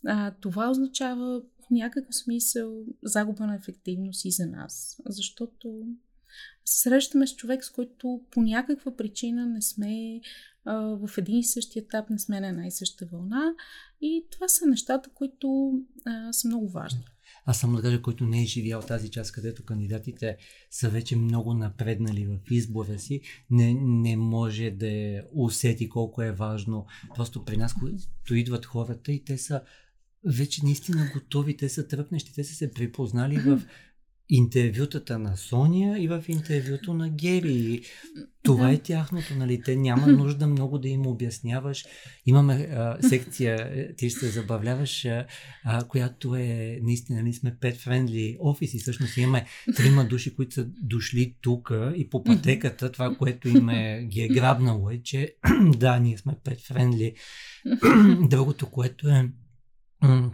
А, това означава в някакъв смисъл загуба на ефективност и за нас. Защото срещаме с човек, с който по някаква причина не сме в един и същи етап, не сме на една и съща вълна. И това са нещата, които а, са много важни. Аз само да кажа, който не е живял тази част, където кандидатите са вече много напреднали в избора си, не, не може да усети колко е важно. Просто при нас, които идват хората и те са вече наистина готови, те са тръпнещи, те са се припознали в интервютата на Соня и в интервюто на Гери. Това да. е тяхното, нали? Те няма нужда много да им обясняваш. Имаме а, секция, е, ти ще се забавляваш, а, която е, наистина, ние сме pet friendly офис и всъщност имаме трима души, които са дошли тук и по пътеката, това, което им е, ги е грабнало е, че да, ние сме pet friendly. Другото, което е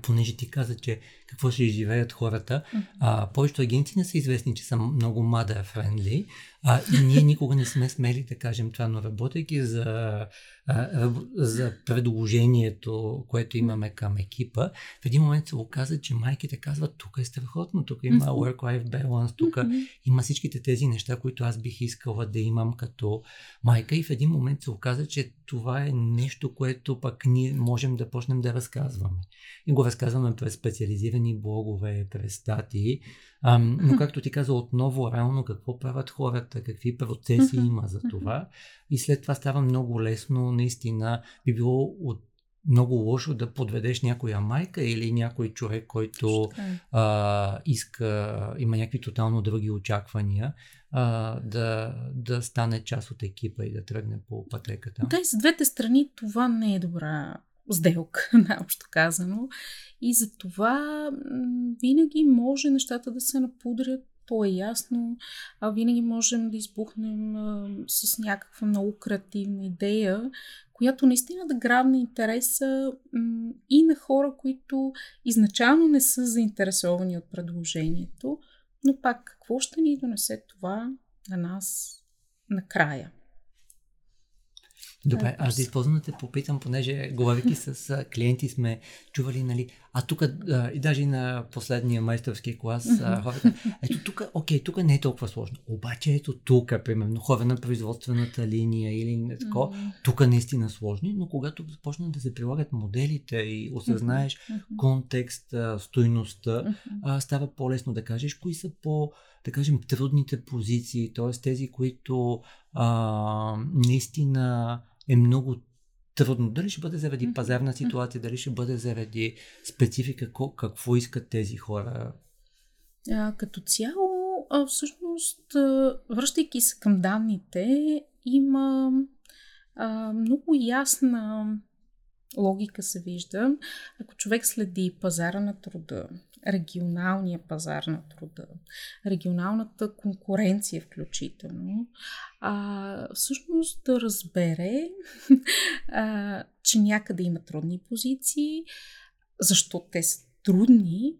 понеже ти каза, че какво ще изживеят хората, а, повечето агенции не са известни, че са много mother friendly а, и ние никога не сме смели да кажем това, но работейки за, а, за предложението, което имаме към екипа, в един момент се оказа, че майките казват, тук е страхотно, тук има work-life balance, тук има всичките тези неща, които аз бих искала да имам като майка. И в един момент се оказа, че това е нещо, което пък ние можем да почнем да разказваме. И го разказваме през специализирани блогове, през статии, а, но както ти каза, отново реално какво правят хората, какви процеси има за това. И след това става много лесно, наистина би било от много лошо да подведеш някоя майка или някой човек, който а, иска, има някакви тотално други очаквания, а, да, да стане част от екипа и да тръгне по пътеката. Да, и с двете страни това не е добра сделка, най-общо казано. И за това винаги може нещата да се напудрят, то е ясно, а винаги можем да избухнем а, с някаква много креативна идея, която наистина да грабне интереса м- и на хора, които изначално не са заинтересовани от предложението, но пак какво ще ни донесе това на нас накрая? Добре, аз да използвам да те попитам, понеже говоряки с клиенти сме чували, нали, а тук и даже на последния майсторски клас а, хората, ето тук, окей, тук не е толкова сложно, обаче ето тук, примерно, хора на производствената линия или не тако, тук наистина сложни, но когато започнат да се прилагат моделите и осъзнаеш контекст, стойността, става по-лесно да кажеш кои са по- да кажем, трудните позиции, т.е. тези, които а, наистина е много трудно. Дали ще бъде заради пазарна ситуация, дали ще бъде заради специфика, какво искат тези хора? А, като цяло, а, всъщност, връщайки се към данните, има а, много ясна логика се вижда. Ако човек следи пазара на труда, регионалния пазар на труда, регионалната конкуренция включително, а, всъщност да разбере, а, че някъде има трудни позиции, защо те са трудни,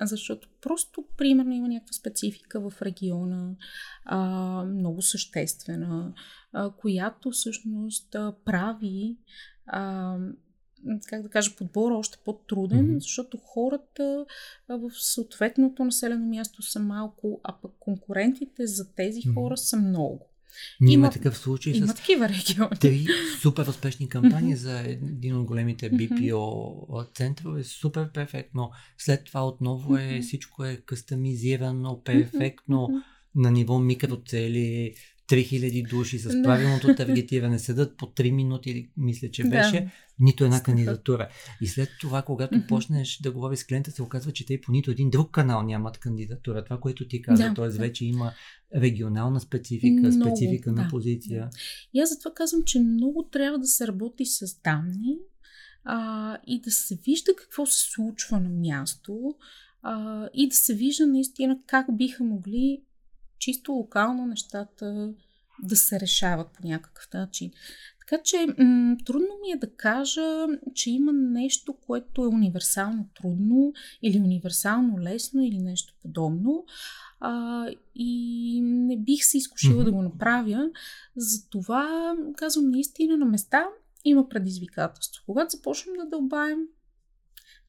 защото просто, примерно, има някаква специфика в региона, а, много съществена, а, която всъщност а, прави а, как да кажа, подбора още по-труден, mm-hmm. защото хората в съответното населено място са малко, а пък конкурентите за тези mm-hmm. хора са много. Ние има такъв случай има с такива региони. три супер успешни кампании mm-hmm. за един от големите BPO mm-hmm. центрове. Супер перфектно. След това отново е mm-hmm. всичко е кастомизирано, перфектно mm-hmm. на ниво микроцели, 3000 души с правилното таргетиране седат по 3 минути, мисля, че беше, да. нито една кандидатура. И след това, когато mm-hmm. почнеш да говориш с клиента, се оказва, че те по нито един друг канал нямат кандидатура. Това, което ти каза, да, т.е. Да. вече има регионална специфика, много, специфика да, на позиция. И аз затова казвам, че много трябва да се работи с данни а, и да се вижда какво се случва на място а, и да се вижда наистина как биха могли чисто локално нещата да се решават по някакъв начин. Така че м- трудно ми е да кажа, че има нещо, което е универсално трудно или универсално лесно или нещо подобно. А, и не бих се изкушила mm-hmm. да го направя. Затова казвам наистина на места има предизвикателство. Когато започнем да дълбаем,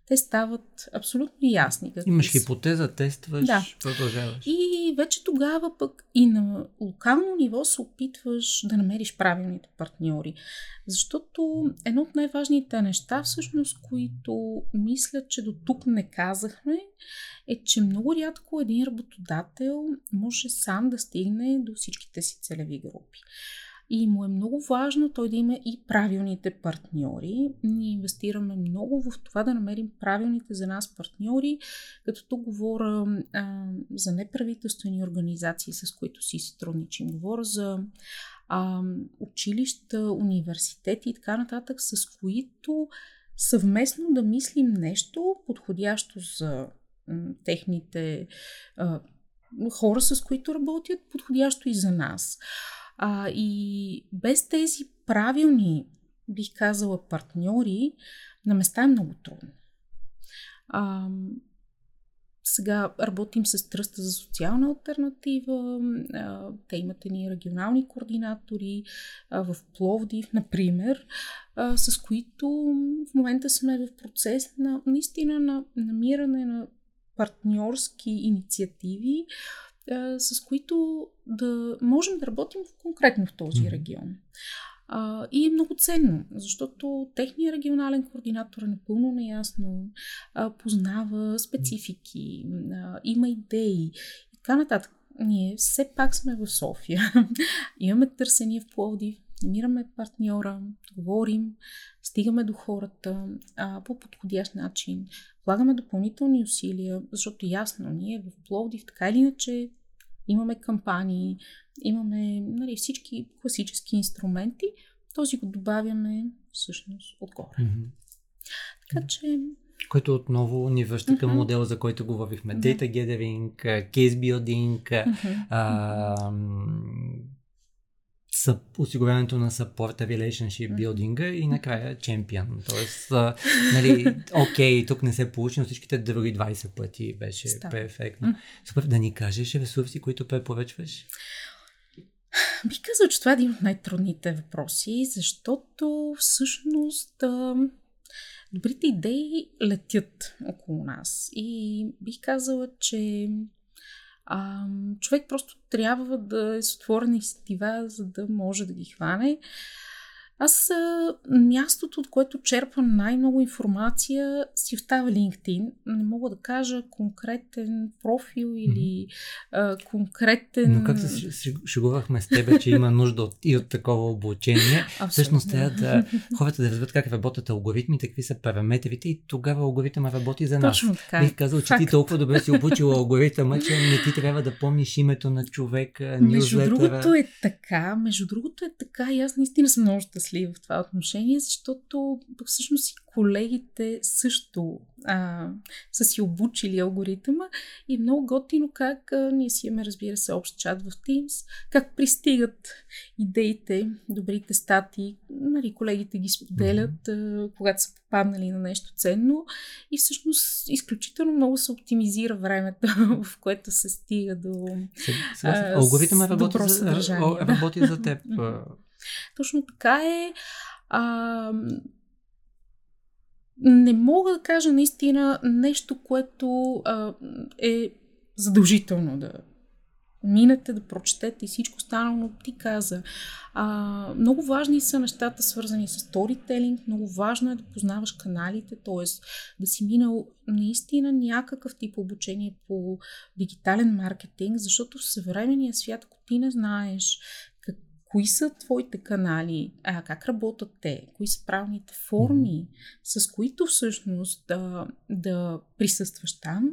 те стават абсолютно ясни. Имаш хипотеза, тестваш, да. продължаваш. И вече тогава пък и на локално ниво се опитваш да намериш правилните партньори. Защото едно от най-важните неща, всъщност, които мисля, че до тук не казахме, е, че много рядко един работодател може сам да стигне до всичките си целеви групи. И му е много важно той да има и правилните партньори. Ние инвестираме много в това да намерим правилните за нас партньори, като тук говоря а, за неправителствени организации, с които си сътрудничим. Говоря за а, училища, университети и така нататък, с които съвместно да мислим нещо подходящо за м, техните а, хора, с които работят, подходящо и за нас. А, и без тези правилни, бих казала, партньори, на места е много трудно. А, сега работим с Тръста за социална альтернатива. Те имат ни регионални координатори в Пловдив, например, с които в момента сме в процес на наистина на намиране на партньорски инициативи, с които да можем да работим конкретно в този регион. А, и е много ценно, защото техният регионален координатор е напълно неясно, а, познава специфики, а, има идеи и така нататък. Ние все пак сме в София. Имаме търсение в Пловдив, намираме партньора, говорим, стигаме до хората а, по подходящ начин, влагаме допълнителни усилия, защото ясно, ние в Пловдив така или иначе имаме кампании, имаме нали, всички класически инструменти, този го добавяме всъщност отгоре. Mm-hmm. Така че... Което отново ни връща към mm-hmm. модела, за който говорихме. Data gathering, case building, mm-hmm. а, осигуряването на support, relationship building и накрая чемпион. Тоест, а, нали, окей, тук не се получи, но всичките други 20 пъти беше Став. перфектно. Супер, да ни кажеш ресурси, които препоръчваш? Бих казал, че това е един от най-трудните въпроси, защото всъщност а, добрите идеи летят около нас. И бих казала, че а, човек просто трябва да е с отворена сетива, за да може да ги хване. Аз а, мястото, от което черпам най-много информация, си остава LinkedIn. Не мога да кажа конкретен профил или а, конкретен... Но как се шегувахме с тебе, че има нужда от, и от такова обучение, всъщност трябва да хората да разберат как работят алгоритмите, какви са параметрите и тогава алгоритъма работи за нас. Точно така. Бих казал, че Факт. ти толкова добре си обучил алгоритъма, че не ти трябва да помниш името на човека, Между другото е така, между другото е така и аз наистина съм много щастлива щастлив в това отношение, защото всъщност и колегите също а, са си обучили алгоритъма и много готино как а, ние си имаме, разбира се, общ чат в Teams, как пристигат идеите, добрите стати, нали, колегите ги споделят, а, когато са попаднали на нещо ценно и всъщност изключително много се оптимизира времето, в което се стига до Алгоритъмът работи, за, работи за теб. Точно така е. А, не мога да кажа наистина нещо, което а, е задължително да минете, да прочетете и всичко останало, но ти каза. А, много важни са нещата, свързани с сторителинг, много важно е да познаваш каналите, т.е. да си минал наистина някакъв тип обучение по дигитален маркетинг, защото в съвременния свят, ако ти не знаеш кои са твоите канали, а, как работят те, кои са правните форми, mm-hmm. с които всъщност да, да присъстваш там,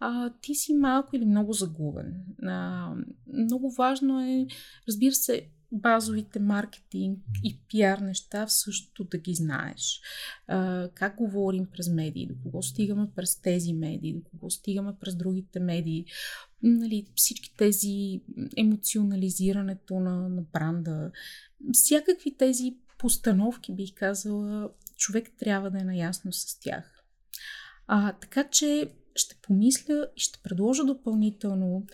а, ти си малко или много загубен. А, много важно е, разбира се, базовите маркетинг и пиар неща също да ги знаеш. А, как говорим през медии, до кого стигаме през тези медии, до кого стигаме през другите медии. Нали, всички тези емоционализирането на, на бранда, всякакви тези постановки, бих казала, човек трябва да е наясно с тях. А, така че ще помисля и ще предложа допълнително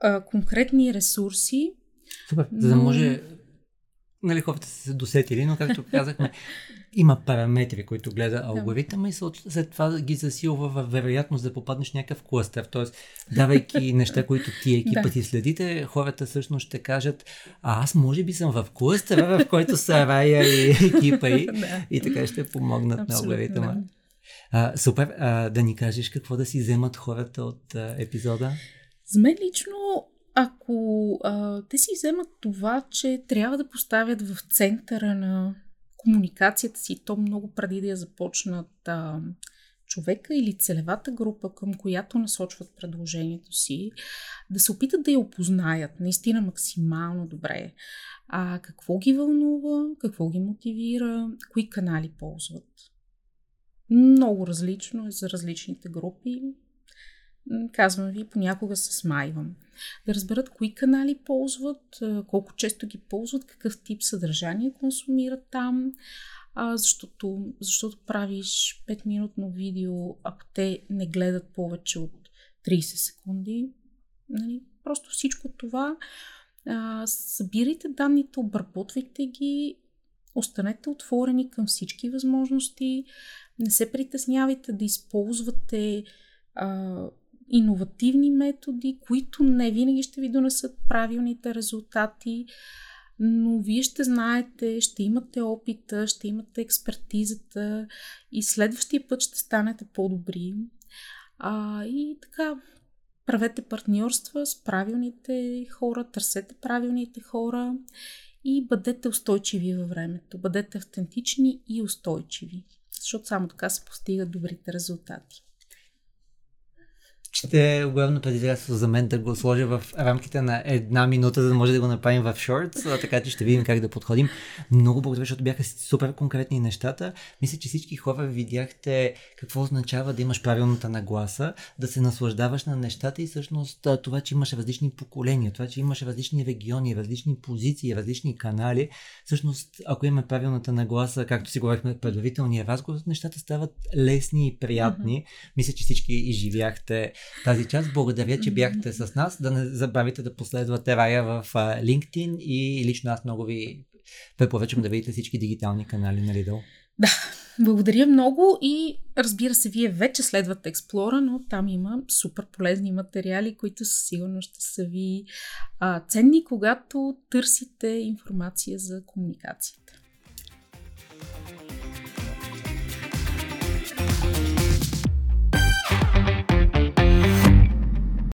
а, конкретни ресурси, Супер, за да може нали, хората са се досетили, но както казахме, има параметри, които гледа алгоритъма и след това ги засилва в вероятност да попаднеш някакъв клъстър. Тоест, давайки неща, които ти екипа да. ти следите, хората всъщност ще кажат, а аз може би съм в клъстъра, в който са Рая и екипа и, да. и така ще помогнат Абсолютно, на алгоритъма. Да. А, супер, а, да ни кажеш какво да си вземат хората от а, епизода? За мен лично ако а, те си вземат това, че трябва да поставят в центъра на комуникацията си, то много преди да я започнат а, човека или целевата група, към която насочват предложението си, да се опитат да я опознаят наистина максимално добре. А какво ги вълнува, какво ги мотивира, кои канали ползват. Много различно е за различните групи. Казвам ви, понякога се смайвам. Да разберат кои канали ползват, колко често ги ползват, какъв тип съдържание консумират там, защото, защото правиш 5-минутно видео, ако те не гледат повече от 30 секунди. Нали? Просто всичко това. Събирайте данните, обработвайте ги, останете отворени към всички възможности, не се притеснявайте да използвате иновативни методи, които не винаги ще ви донесат правилните резултати но вие ще знаете, ще имате опита, ще имате експертизата и следващия път ще станете по-добри. А, и така, правете партньорства с правилните хора, търсете правилните хора и бъдете устойчиви във времето. Бъдете автентични и устойчиви, защото само така се постигат добрите резултати ще е огромно предизвикателство за мен да го сложа в рамките на една минута, за да може да го направим в шортс, така че ще видим как да подходим. Много благодаря, защото бяха супер конкретни нещата. Мисля, че всички хора видяхте какво означава да имаш правилната нагласа, да се наслаждаваш на нещата и всъщност това, че имаш различни поколения, това, че имаш различни региони, различни позиции, различни канали. Всъщност, ако имаме правилната нагласа, както си говорихме в предварителния разговор, нещата стават лесни и приятни. Mm-hmm. Мисля, че всички изживяхте тази част. Благодаря, че бяхте с нас. Да не забравите да последвате Рая в LinkedIn и лично аз много ви препоръчвам да видите всички дигитални канали на Lidl. Да, благодаря много и разбира се, вие вече следвате Експлора, но там има супер полезни материали, които със сигурност ще са ви а, ценни, когато търсите информация за комуникацията.